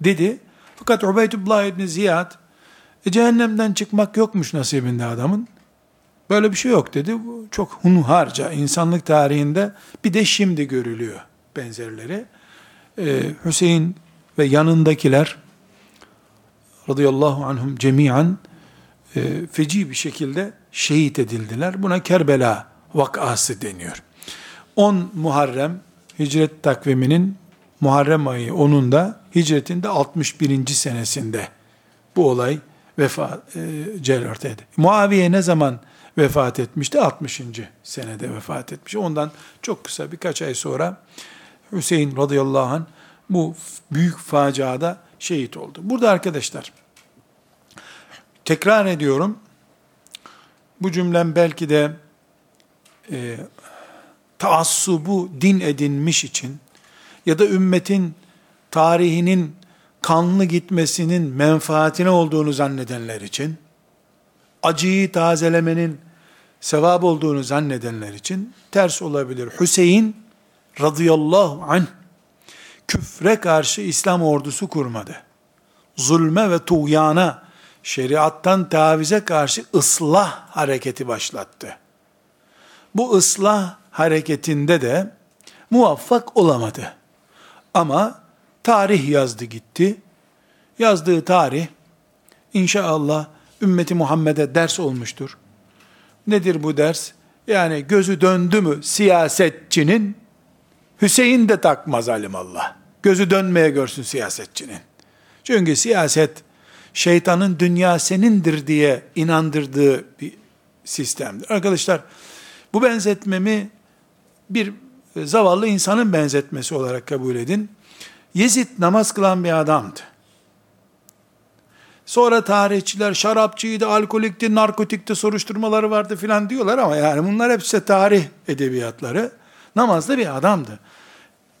dedi. Fakat Ubeydullah İbni Ziyad, e, cehennemden çıkmak yokmuş nasibinde adamın. Böyle bir şey yok dedi. Bu çok hunharca insanlık tarihinde bir de şimdi görülüyor benzerleri. Ee, Hüseyin ve yanındakiler radıyallahu anhum cemiyen e, feci bir şekilde şehit edildiler. Buna Kerbela vakası deniyor. 10 Muharrem hicret takviminin Muharrem ayı 10'unda hicretin de 61. senesinde bu olay vefat e, cereyan etti. Muaviye ne zaman vefat etmişti? 60. senede vefat etmiş. Ondan çok kısa birkaç ay sonra Hüseyin radıyallahu anh bu büyük faciada şehit oldu. Burada arkadaşlar tekrar ediyorum bu cümlem belki de e, taassubu din edinmiş için ya da ümmetin tarihinin kanlı gitmesinin menfaatine olduğunu zannedenler için, acıyı tazelemenin sevap olduğunu zannedenler için ters olabilir. Hüseyin radıyallahu anh küfre karşı İslam ordusu kurmadı. Zulme ve tuğyana, şeriattan tavize karşı ıslah hareketi başlattı. Bu ıslah hareketinde de muvaffak olamadı. Ama tarih yazdı gitti. Yazdığı tarih inşallah ümmeti Muhammed'e ders olmuştur. Nedir bu ders? Yani gözü döndü mü siyasetçinin Hüseyin de takmaz alimallah. Gözü dönmeye görsün siyasetçinin. Çünkü siyaset şeytanın dünya senindir diye inandırdığı bir sistemdir. Arkadaşlar bu benzetmemi bir zavallı insanın benzetmesi olarak kabul edin. Yezid namaz kılan bir adamdı. Sonra tarihçiler şarapçıydı, alkolikti, narkotikti, soruşturmaları vardı filan diyorlar ama yani bunlar hepsi tarih edebiyatları. Namazlı bir adamdı.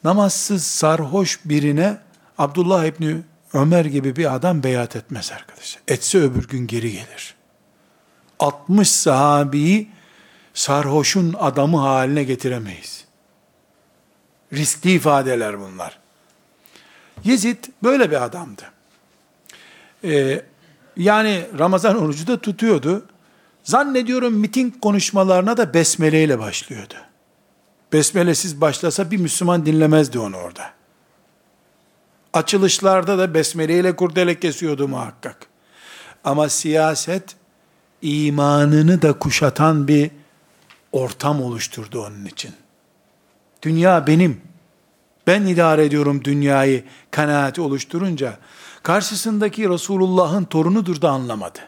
Namazsız sarhoş birine Abdullah İbni Ömer gibi bir adam beyat etmez arkadaşlar. Etse öbür gün geri gelir. 60 sahabiyi sarhoşun adamı haline getiremeyiz. Riskli ifadeler bunlar. Yezid böyle bir adamdı. Ee, yani Ramazan orucu da tutuyordu. Zannediyorum miting konuşmalarına da besmele ile başlıyordu. Besmelesiz başlasa bir Müslüman dinlemezdi onu orada. Açılışlarda da besmele ile kurdele kesiyordu muhakkak. Ama siyaset imanını da kuşatan bir ortam oluşturdu onun için. Dünya benim. Ben idare ediyorum dünyayı kanaati oluşturunca karşısındaki Resulullah'ın torunudur da anlamadı.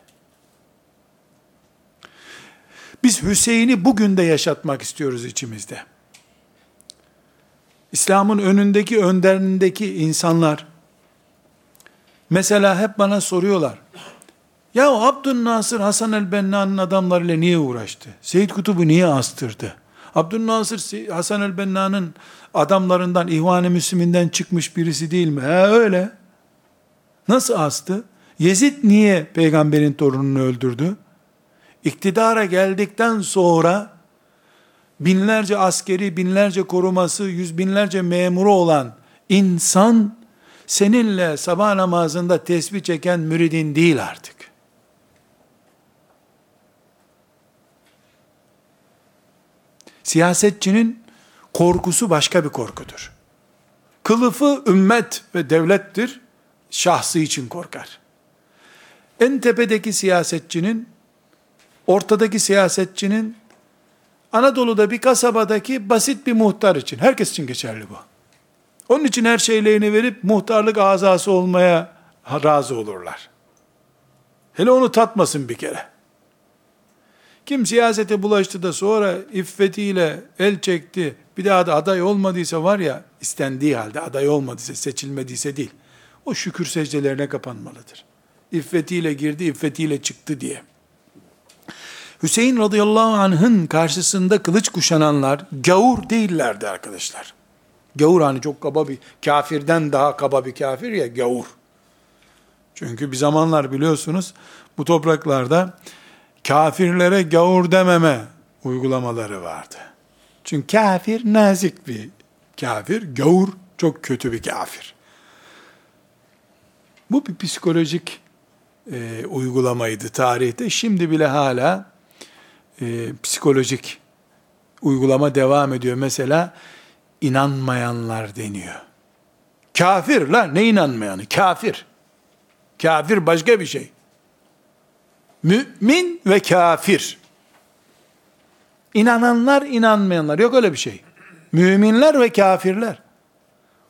Biz Hüseyin'i bugün de yaşatmak istiyoruz içimizde. İslam'ın önündeki, önderindeki insanlar, mesela hep bana soruyorlar, ya Abdülnasır Hasan el-Benna'nın adamlarıyla niye uğraştı? Seyyid Kutub'u niye astırdı? Abdülnasır Hasan el-Benna'nın adamlarından, İhvan-ı Müslüminden çıkmış birisi değil mi? He öyle. Nasıl astı? Yezid niye peygamberin torununu öldürdü? İktidara geldikten sonra binlerce askeri, binlerce koruması, yüz binlerce memuru olan insan seninle sabah namazında tesbih çeken müridin değil artık. Siyasetçinin korkusu başka bir korkudur. Kılıfı ümmet ve devlettir, şahsı için korkar. En tepedeki siyasetçinin, ortadaki siyasetçinin, Anadolu'da bir kasabadaki basit bir muhtar için, herkes için geçerli bu. Onun için her şeylerini verip muhtarlık azası olmaya razı olurlar. Hele onu tatmasın bir kere. Kim siyasete bulaştı da sonra iffetiyle el çekti, bir daha da aday olmadıysa var ya, istendiği halde aday olmadıysa, seçilmediyse değil. O şükür secdelerine kapanmalıdır. İffetiyle girdi, iffetiyle çıktı diye. Hüseyin radıyallahu anh'ın karşısında kılıç kuşananlar gavur değillerdi arkadaşlar. Gavur hani çok kaba bir kafirden daha kaba bir kafir ya gavur. Çünkü bir zamanlar biliyorsunuz bu topraklarda kafirlere gavur dememe uygulamaları vardı. Çünkü kafir nazik bir kafir, gavur çok kötü bir kafir. Bu bir psikolojik e, uygulamaydı tarihte. Şimdi bile hala e, psikolojik uygulama devam ediyor. Mesela inanmayanlar deniyor. Kafir la ne inanmayanı? Kafir. Kafir başka bir şey. Mümin ve kafir. İnananlar, inanmayanlar. Yok öyle bir şey. Müminler ve kafirler.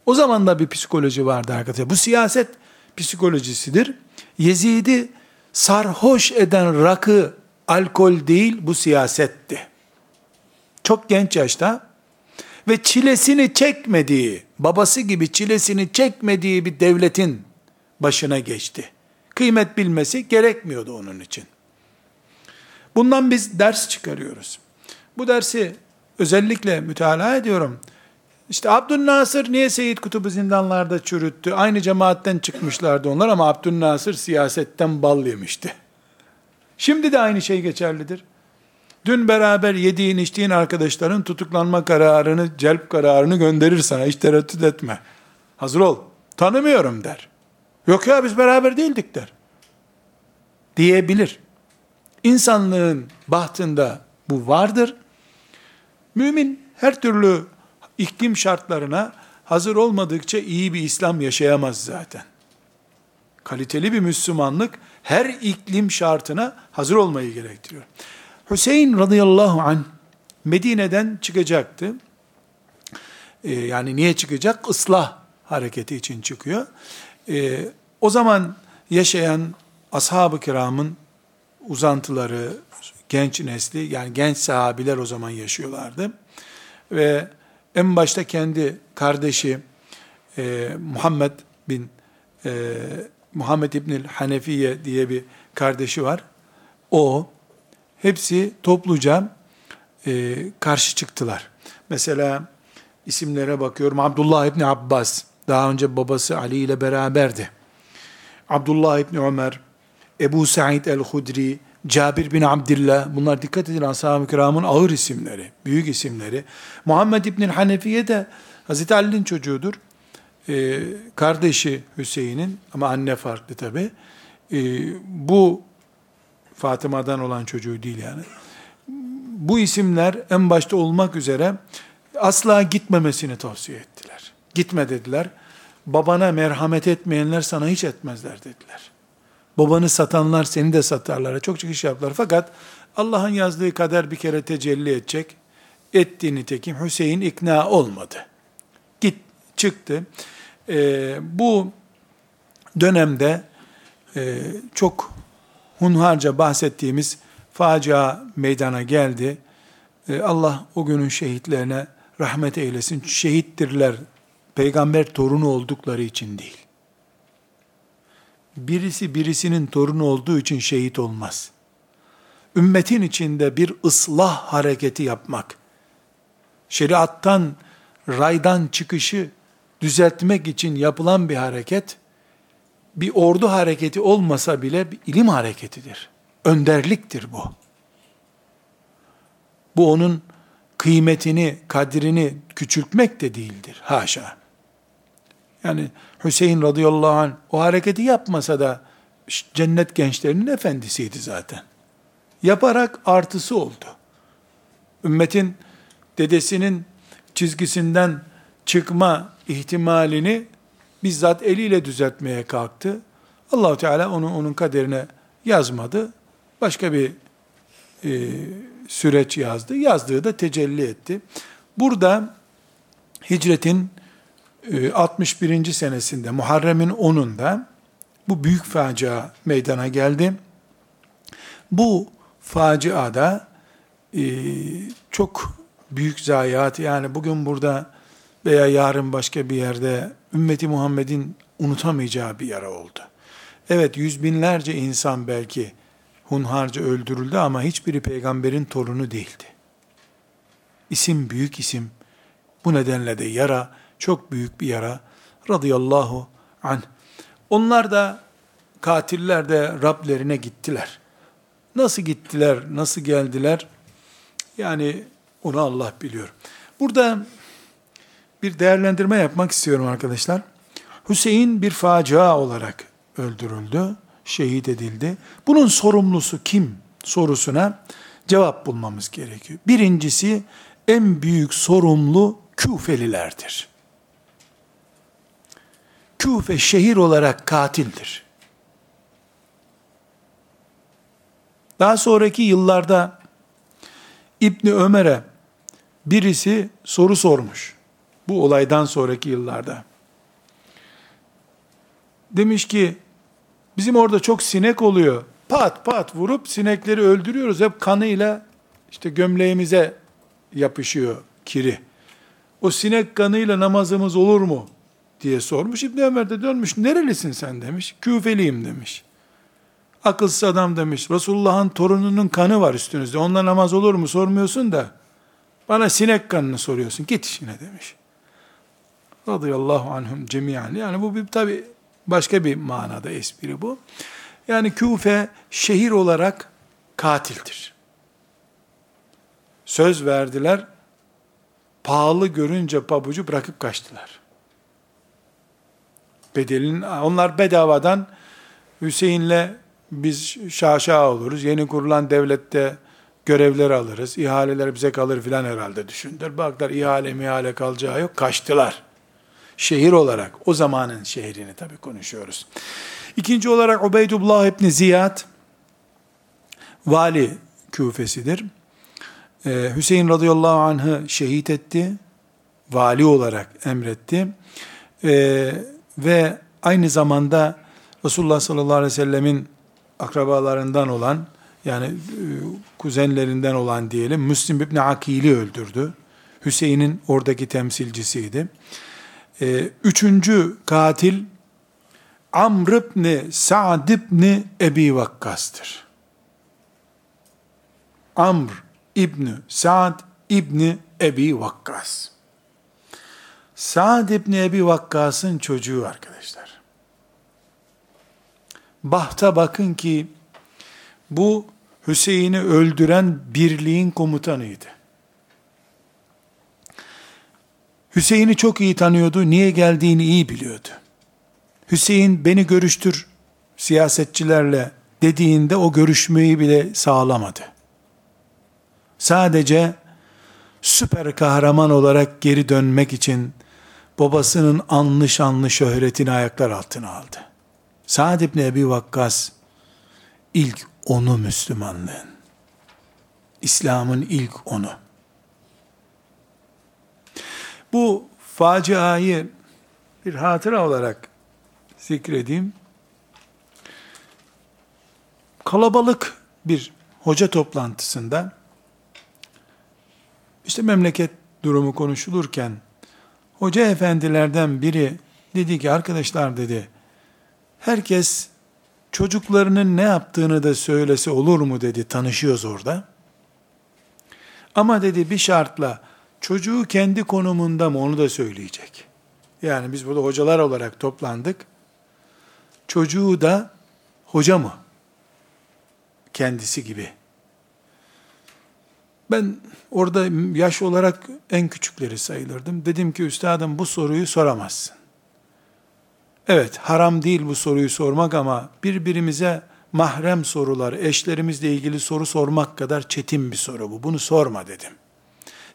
O zaman da bir psikoloji vardı arkadaşlar. Bu siyaset psikolojisidir. Yezid'i sarhoş eden rakı, alkol değil, bu siyasetti. Çok genç yaşta ve çilesini çekmediği, babası gibi çilesini çekmediği bir devletin başına geçti kıymet bilmesi gerekmiyordu onun için. Bundan biz ders çıkarıyoruz. Bu dersi özellikle mütalaa ediyorum. İşte Abdülnasır niye Seyyid Kutub'u zindanlarda çürüttü? Aynı cemaatten çıkmışlardı onlar ama Abdülnasır siyasetten bal yemişti. Şimdi de aynı şey geçerlidir. Dün beraber yediğin içtiğin arkadaşların tutuklanma kararını, celp kararını gönderir sana. Hiç tereddüt etme. Hazır ol. Tanımıyorum der. Yok ya biz beraber değildik der. Diyebilir. İnsanlığın bahtında bu vardır. Mümin her türlü iklim şartlarına hazır olmadıkça iyi bir İslam yaşayamaz zaten. Kaliteli bir Müslümanlık her iklim şartına hazır olmayı gerektiriyor. Hüseyin radıyallahu anh Medine'den çıkacaktı. Ee, yani niye çıkacak? Islah hareketi için çıkıyor. Ee, o zaman yaşayan ashab-ı kiramın uzantıları, genç nesli, yani genç sahabiler o zaman yaşıyorlardı. Ve en başta kendi kardeşi e, Muhammed bin e, Muhammed İbnül Hanefiye diye bir kardeşi var. O hepsi topluca e, karşı çıktılar. Mesela isimlere bakıyorum. Abdullah İbni Abbas, daha önce babası Ali ile beraberdi. Abdullah İbni Ömer, Ebu Said el-Hudri, Cabir bin Abdillah, bunlar dikkat edin ashab-ı kiramın ağır isimleri, büyük isimleri. Muhammed İbni Hanefiye de Hazreti Ali'nin çocuğudur. Ee, kardeşi Hüseyin'in ama anne farklı tabi. Ee, bu Fatıma'dan olan çocuğu değil yani. Bu isimler en başta olmak üzere asla gitmemesini tavsiye ettiler. Gitme dediler. Babana merhamet etmeyenler sana hiç etmezler dediler. Babanı satanlar seni de satarlar. Çok çıkış yaptılar. Fakat Allah'ın yazdığı kader bir kere tecelli edecek. Etti nitekim. Hüseyin ikna olmadı. Git, çıktı. Ee, bu dönemde e, çok hunharca bahsettiğimiz facia meydana geldi. Ee, Allah o günün şehitlerine rahmet eylesin. Şehittirler. Peygamber torunu oldukları için değil. Birisi birisinin torunu olduğu için şehit olmaz. Ümmetin içinde bir ıslah hareketi yapmak, şeriattan, raydan çıkışı düzeltmek için yapılan bir hareket, bir ordu hareketi olmasa bile bir ilim hareketidir. Önderliktir bu. Bu onun kıymetini, kadrini küçültmek de değildir. Haşa. Yani Hüseyin radıyallahu anh o hareketi yapmasa da cennet gençlerinin efendisiydi zaten. Yaparak artısı oldu. Ümmetin dedesinin çizgisinden çıkma ihtimalini bizzat eliyle düzeltmeye kalktı. Allahu Teala onu onun kaderine yazmadı. Başka bir e, süreç yazdı. Yazdığı da tecelli etti. Burada hicretin 61. E, senesinde Muharrem'in 10'unda bu büyük facia meydana geldi. Bu faciada e, çok büyük zayiat yani bugün burada veya yarın başka bir yerde ümmeti Muhammed'in unutamayacağı bir yara oldu. Evet yüz binlerce insan belki hunharca öldürüldü ama hiçbiri peygamberin torunu değildi. İsim büyük isim. Bu nedenle de yara çok büyük bir yara. Radıyallahu anh. Onlar da katiller de Rablerine gittiler. Nasıl gittiler, nasıl geldiler? Yani onu Allah biliyor. Burada bir değerlendirme yapmak istiyorum arkadaşlar. Hüseyin bir facia olarak öldürüldü, şehit edildi. Bunun sorumlusu kim sorusuna cevap bulmamız gerekiyor. Birincisi en büyük sorumlu Küfelilerdir. Küfe şehir olarak katildir. Daha sonraki yıllarda İbni Ömer'e birisi soru sormuş. Bu olaydan sonraki yıllarda. Demiş ki, bizim orada çok sinek oluyor. Pat pat vurup sinekleri öldürüyoruz. Hep kanıyla işte gömleğimize yapışıyor kiri. O sinek kanıyla namazımız olur mu? diye sormuş. İbni Ömer de dönmüş. Nerelisin sen demiş. Küfeliyim demiş. Akılsız adam demiş. Resulullah'ın torununun kanı var üstünüzde. Onunla namaz olur mu sormuyorsun da bana sinek kanını soruyorsun. Git işine demiş. Radıyallahu anhum cemiyan. Yani bu bir tabi başka bir manada espri bu. Yani Küfe şehir olarak katildir. Söz verdiler, pahalı görünce pabucu bırakıp kaçtılar. Bedelin, onlar bedavadan Hüseyin'le biz şaşa oluruz. Yeni kurulan devlette görevler alırız. ihaleler bize kalır filan herhalde düşündüler. Baklar ihale mihale kalacağı yok. Kaçtılar. Şehir olarak o zamanın şehrini tabi konuşuyoruz. İkinci olarak Ubeydullah İbni Ziyad, vali küfesidir. Ee, Hüseyin radıyallahu anh'ı şehit etti. Vali olarak emretti. Ee, ve aynı zamanda Resulullah sallallahu aleyhi ve sellemin akrabalarından olan yani e, kuzenlerinden olan diyelim Müslim İbni Akil'i öldürdü. Hüseyin'in oradaki temsilcisiydi. Ee, üçüncü katil Amr ibn Sa'd ibn Ebi Vakkas'tır. Amr İbni Sa'd İbni Ebi Vakkas. Sa'd İbni Ebi Vakkas'ın çocuğu arkadaşlar. Bahta bakın ki bu Hüseyin'i öldüren birliğin komutanıydı. Hüseyin'i çok iyi tanıyordu, niye geldiğini iyi biliyordu. Hüseyin beni görüştür siyasetçilerle dediğinde o görüşmeyi bile sağlamadı. Sadece süper kahraman olarak geri dönmek için babasının anlı şanlı şöhretini ayaklar altına aldı. Sa'd ibn Ebi Vakkas ilk onu Müslümanlığın. İslam'ın ilk onu. Bu faciayı bir hatıra olarak zikredeyim. Kalabalık bir hoca toplantısında işte memleket durumu konuşulurken hoca efendilerden biri dedi ki arkadaşlar dedi herkes çocuklarının ne yaptığını da söylese olur mu dedi tanışıyoruz orada. Ama dedi bir şartla çocuğu kendi konumunda mı onu da söyleyecek. Yani biz burada hocalar olarak toplandık. Çocuğu da hoca mı? Kendisi gibi. Ben orada yaş olarak en küçükleri sayılırdım. Dedim ki üstadım bu soruyu soramazsın. Evet haram değil bu soruyu sormak ama birbirimize mahrem sorular, eşlerimizle ilgili soru sormak kadar çetin bir soru bu. Bunu sorma dedim.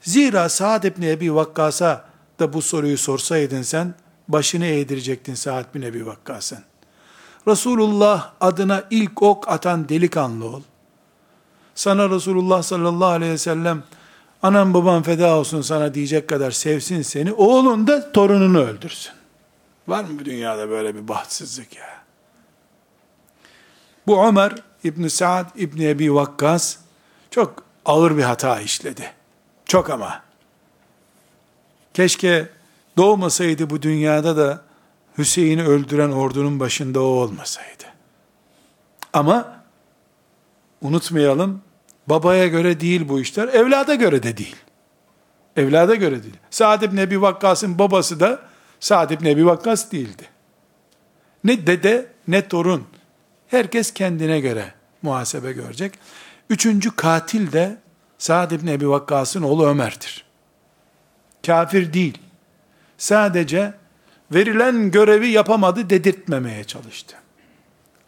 Zira Sa'd ibn Ebi Vakkas'a da bu soruyu sorsaydın sen, başını eğdirecektin Sa'd bin Ebi Vakkas'ın. Resulullah adına ilk ok atan delikanlı ol. Sana Resulullah sallallahu aleyhi ve sellem anam babam feda olsun sana diyecek kadar sevsin seni. Oğlun da torununu öldürsün. Var mı bu dünyada böyle bir bahtsızlık ya? Bu Ömer İbn Saad İbn Ebi Vakkas çok ağır bir hata işledi. Çok ama. Keşke doğmasaydı bu dünyada da Hüseyin'i öldüren ordunun başında o olmasaydı. Ama unutmayalım, babaya göre değil bu işler, evlada göre de değil. Evlada göre değil. Sa'd ibn Ebi Vakkas'ın babası da Sa'd ibn Ebi Vakkas değildi. Ne dede ne torun. Herkes kendine göre muhasebe görecek. Üçüncü katil de Sa'd ibn Ebi Vakkas'ın oğlu Ömer'dir. Kafir değil. Sadece verilen görevi yapamadı dedirtmemeye çalıştı.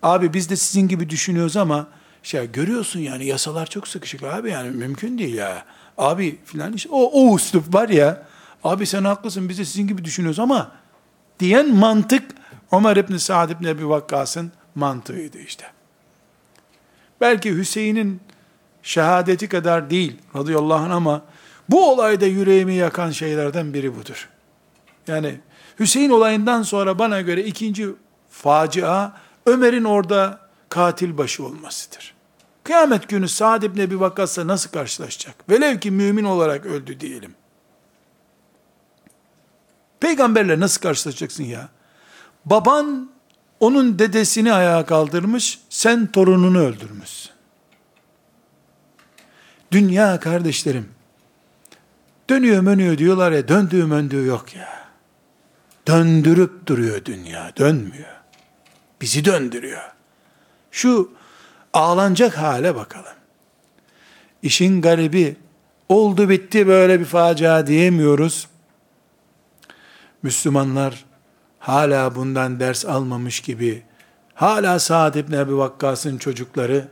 Abi biz de sizin gibi düşünüyoruz ama şey görüyorsun yani yasalar çok sıkışık abi yani mümkün değil ya. Abi filan işte o, o üslup var ya. Abi sen haklısın biz de sizin gibi düşünüyoruz ama diyen mantık Ömer İbni Sa'd İbni Ebi Vakkas'ın mantığıydı işte. Belki Hüseyin'in şehadeti kadar değil radıyallahu anh ama bu olayda yüreğimi yakan şeylerden biri budur. Yani Hüseyin olayından sonra bana göre ikinci facia Ömer'in orada katil başı olmasıdır. Kıyamet günü Sa'd ibn Ebi Vakkas'la nasıl karşılaşacak? Velev ki mümin olarak öldü diyelim. Peygamberle nasıl karşılaşacaksın ya? Baban onun dedesini ayağa kaldırmış, sen torununu öldürmüşsün. Dünya kardeşlerim, dönüyor mönüyor diyorlar ya, döndüğü möndüğü yok ya. Döndürüp duruyor dünya, dönmüyor. Bizi döndürüyor. Şu ağlanacak hale bakalım. İşin garibi, oldu bitti böyle bir facia diyemiyoruz. Müslümanlar hala bundan ders almamış gibi, hala Sa'd ibn Ebi Vakkas'ın çocukları,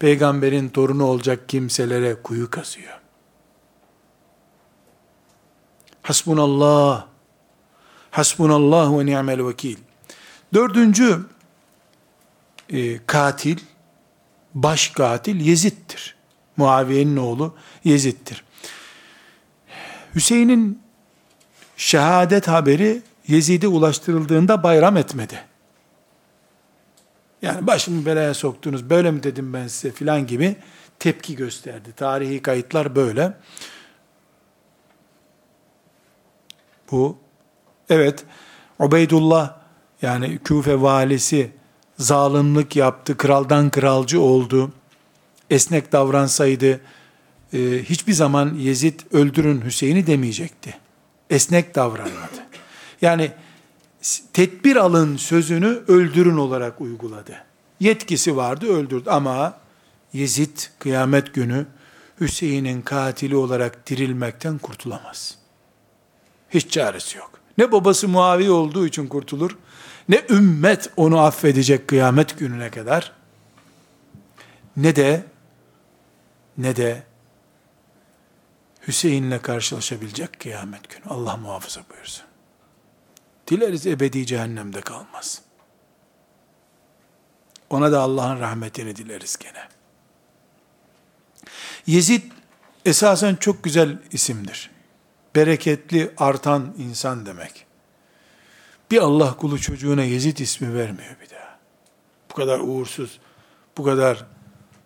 peygamberin torunu olacak kimselere kuyu kazıyor. Hasbunallah, hasbunallah ve ni'mel vekil. Dördüncü e, katil, baş katil Yezid'dir. Muaviye'nin oğlu Yezid'dir. Hüseyin'in şehadet haberi Yezid'e ulaştırıldığında bayram etmedi. Yani başımı belaya soktunuz, böyle mi dedim ben size filan gibi tepki gösterdi. Tarihi kayıtlar böyle. Bu, evet, Ubeydullah yani Küfe valisi zalimlik yaptı, kraldan kralcı oldu, esnek davransaydı, e, hiçbir zaman Yezid öldürün Hüseyin'i demeyecekti. Esnek davranmadı. Yani tedbir alın sözünü öldürün olarak uyguladı. Yetkisi vardı öldürdü ama Yezid kıyamet günü Hüseyin'in katili olarak dirilmekten kurtulamaz. Hiç çaresi yok. Ne babası Muavi olduğu için kurtulur, ne ümmet onu affedecek kıyamet gününe kadar, ne de, ne de Hüseyin'le karşılaşabilecek kıyamet günü. Allah muhafaza buyursun. Dileriz ebedi cehennemde kalmaz. Ona da Allah'ın rahmetini dileriz gene. Yezid esasen çok güzel isimdir. Bereketli, artan insan demek. Bir Allah kulu çocuğuna Yezid ismi vermiyor bir daha. Bu kadar uğursuz, bu kadar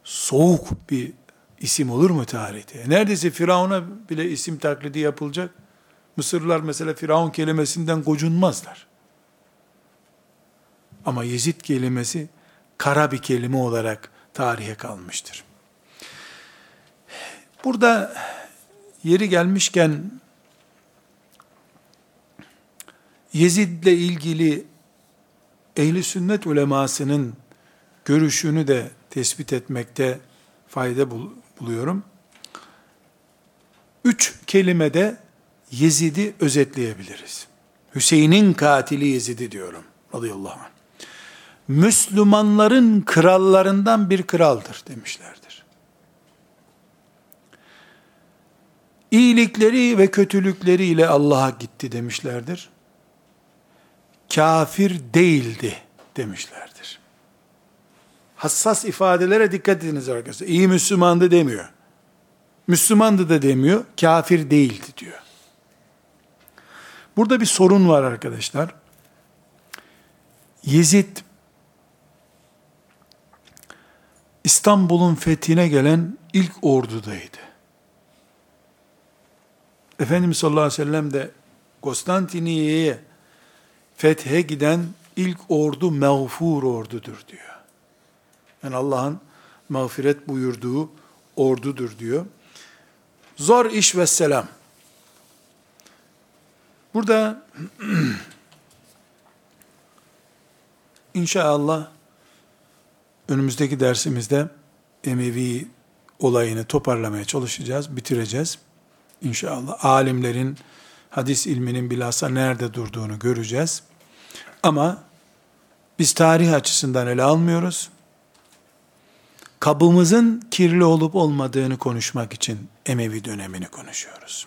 soğuk bir isim olur mu tarihte? Neredeyse Firavun'a bile isim taklidi yapılacak. Mısırlılar mesela Firavun kelimesinden gocunmazlar. Ama Yezid kelimesi kara bir kelime olarak tarihe kalmıştır. Burada yeri gelmişken Yezid'le ilgili ehli sünnet ulemasının görüşünü de tespit etmekte fayda buluyorum. Üç kelimede Yezid'i özetleyebiliriz. Hüseyin'in katili Yezid'i diyorum. Radıyallahu anh. Müslümanların krallarından bir kraldır demişlerdir. İyilikleri ve kötülükleriyle Allah'a gitti demişlerdir. Kafir değildi demişlerdir. Hassas ifadelere dikkat ediniz arkadaşlar. İyi Müslümandı demiyor. Müslümandı da demiyor, kafir değildi diyor. Burada bir sorun var arkadaşlar. Yezid İstanbul'un fethine gelen ilk ordudaydı. Efendimiz sallallahu aleyhi ve sellem de Konstantiniye'ye fethe giden ilk ordu mağfur ordudur diyor. Yani Allah'ın mağfiret buyurduğu ordudur diyor. Zor iş ve selam. Burada inşallah önümüzdeki dersimizde Emevi olayını toparlamaya çalışacağız, bitireceğiz. İnşallah alimlerin hadis ilminin bilhassa nerede durduğunu göreceğiz. Ama biz tarih açısından ele almıyoruz. Kabımızın kirli olup olmadığını konuşmak için Emevi dönemini konuşuyoruz.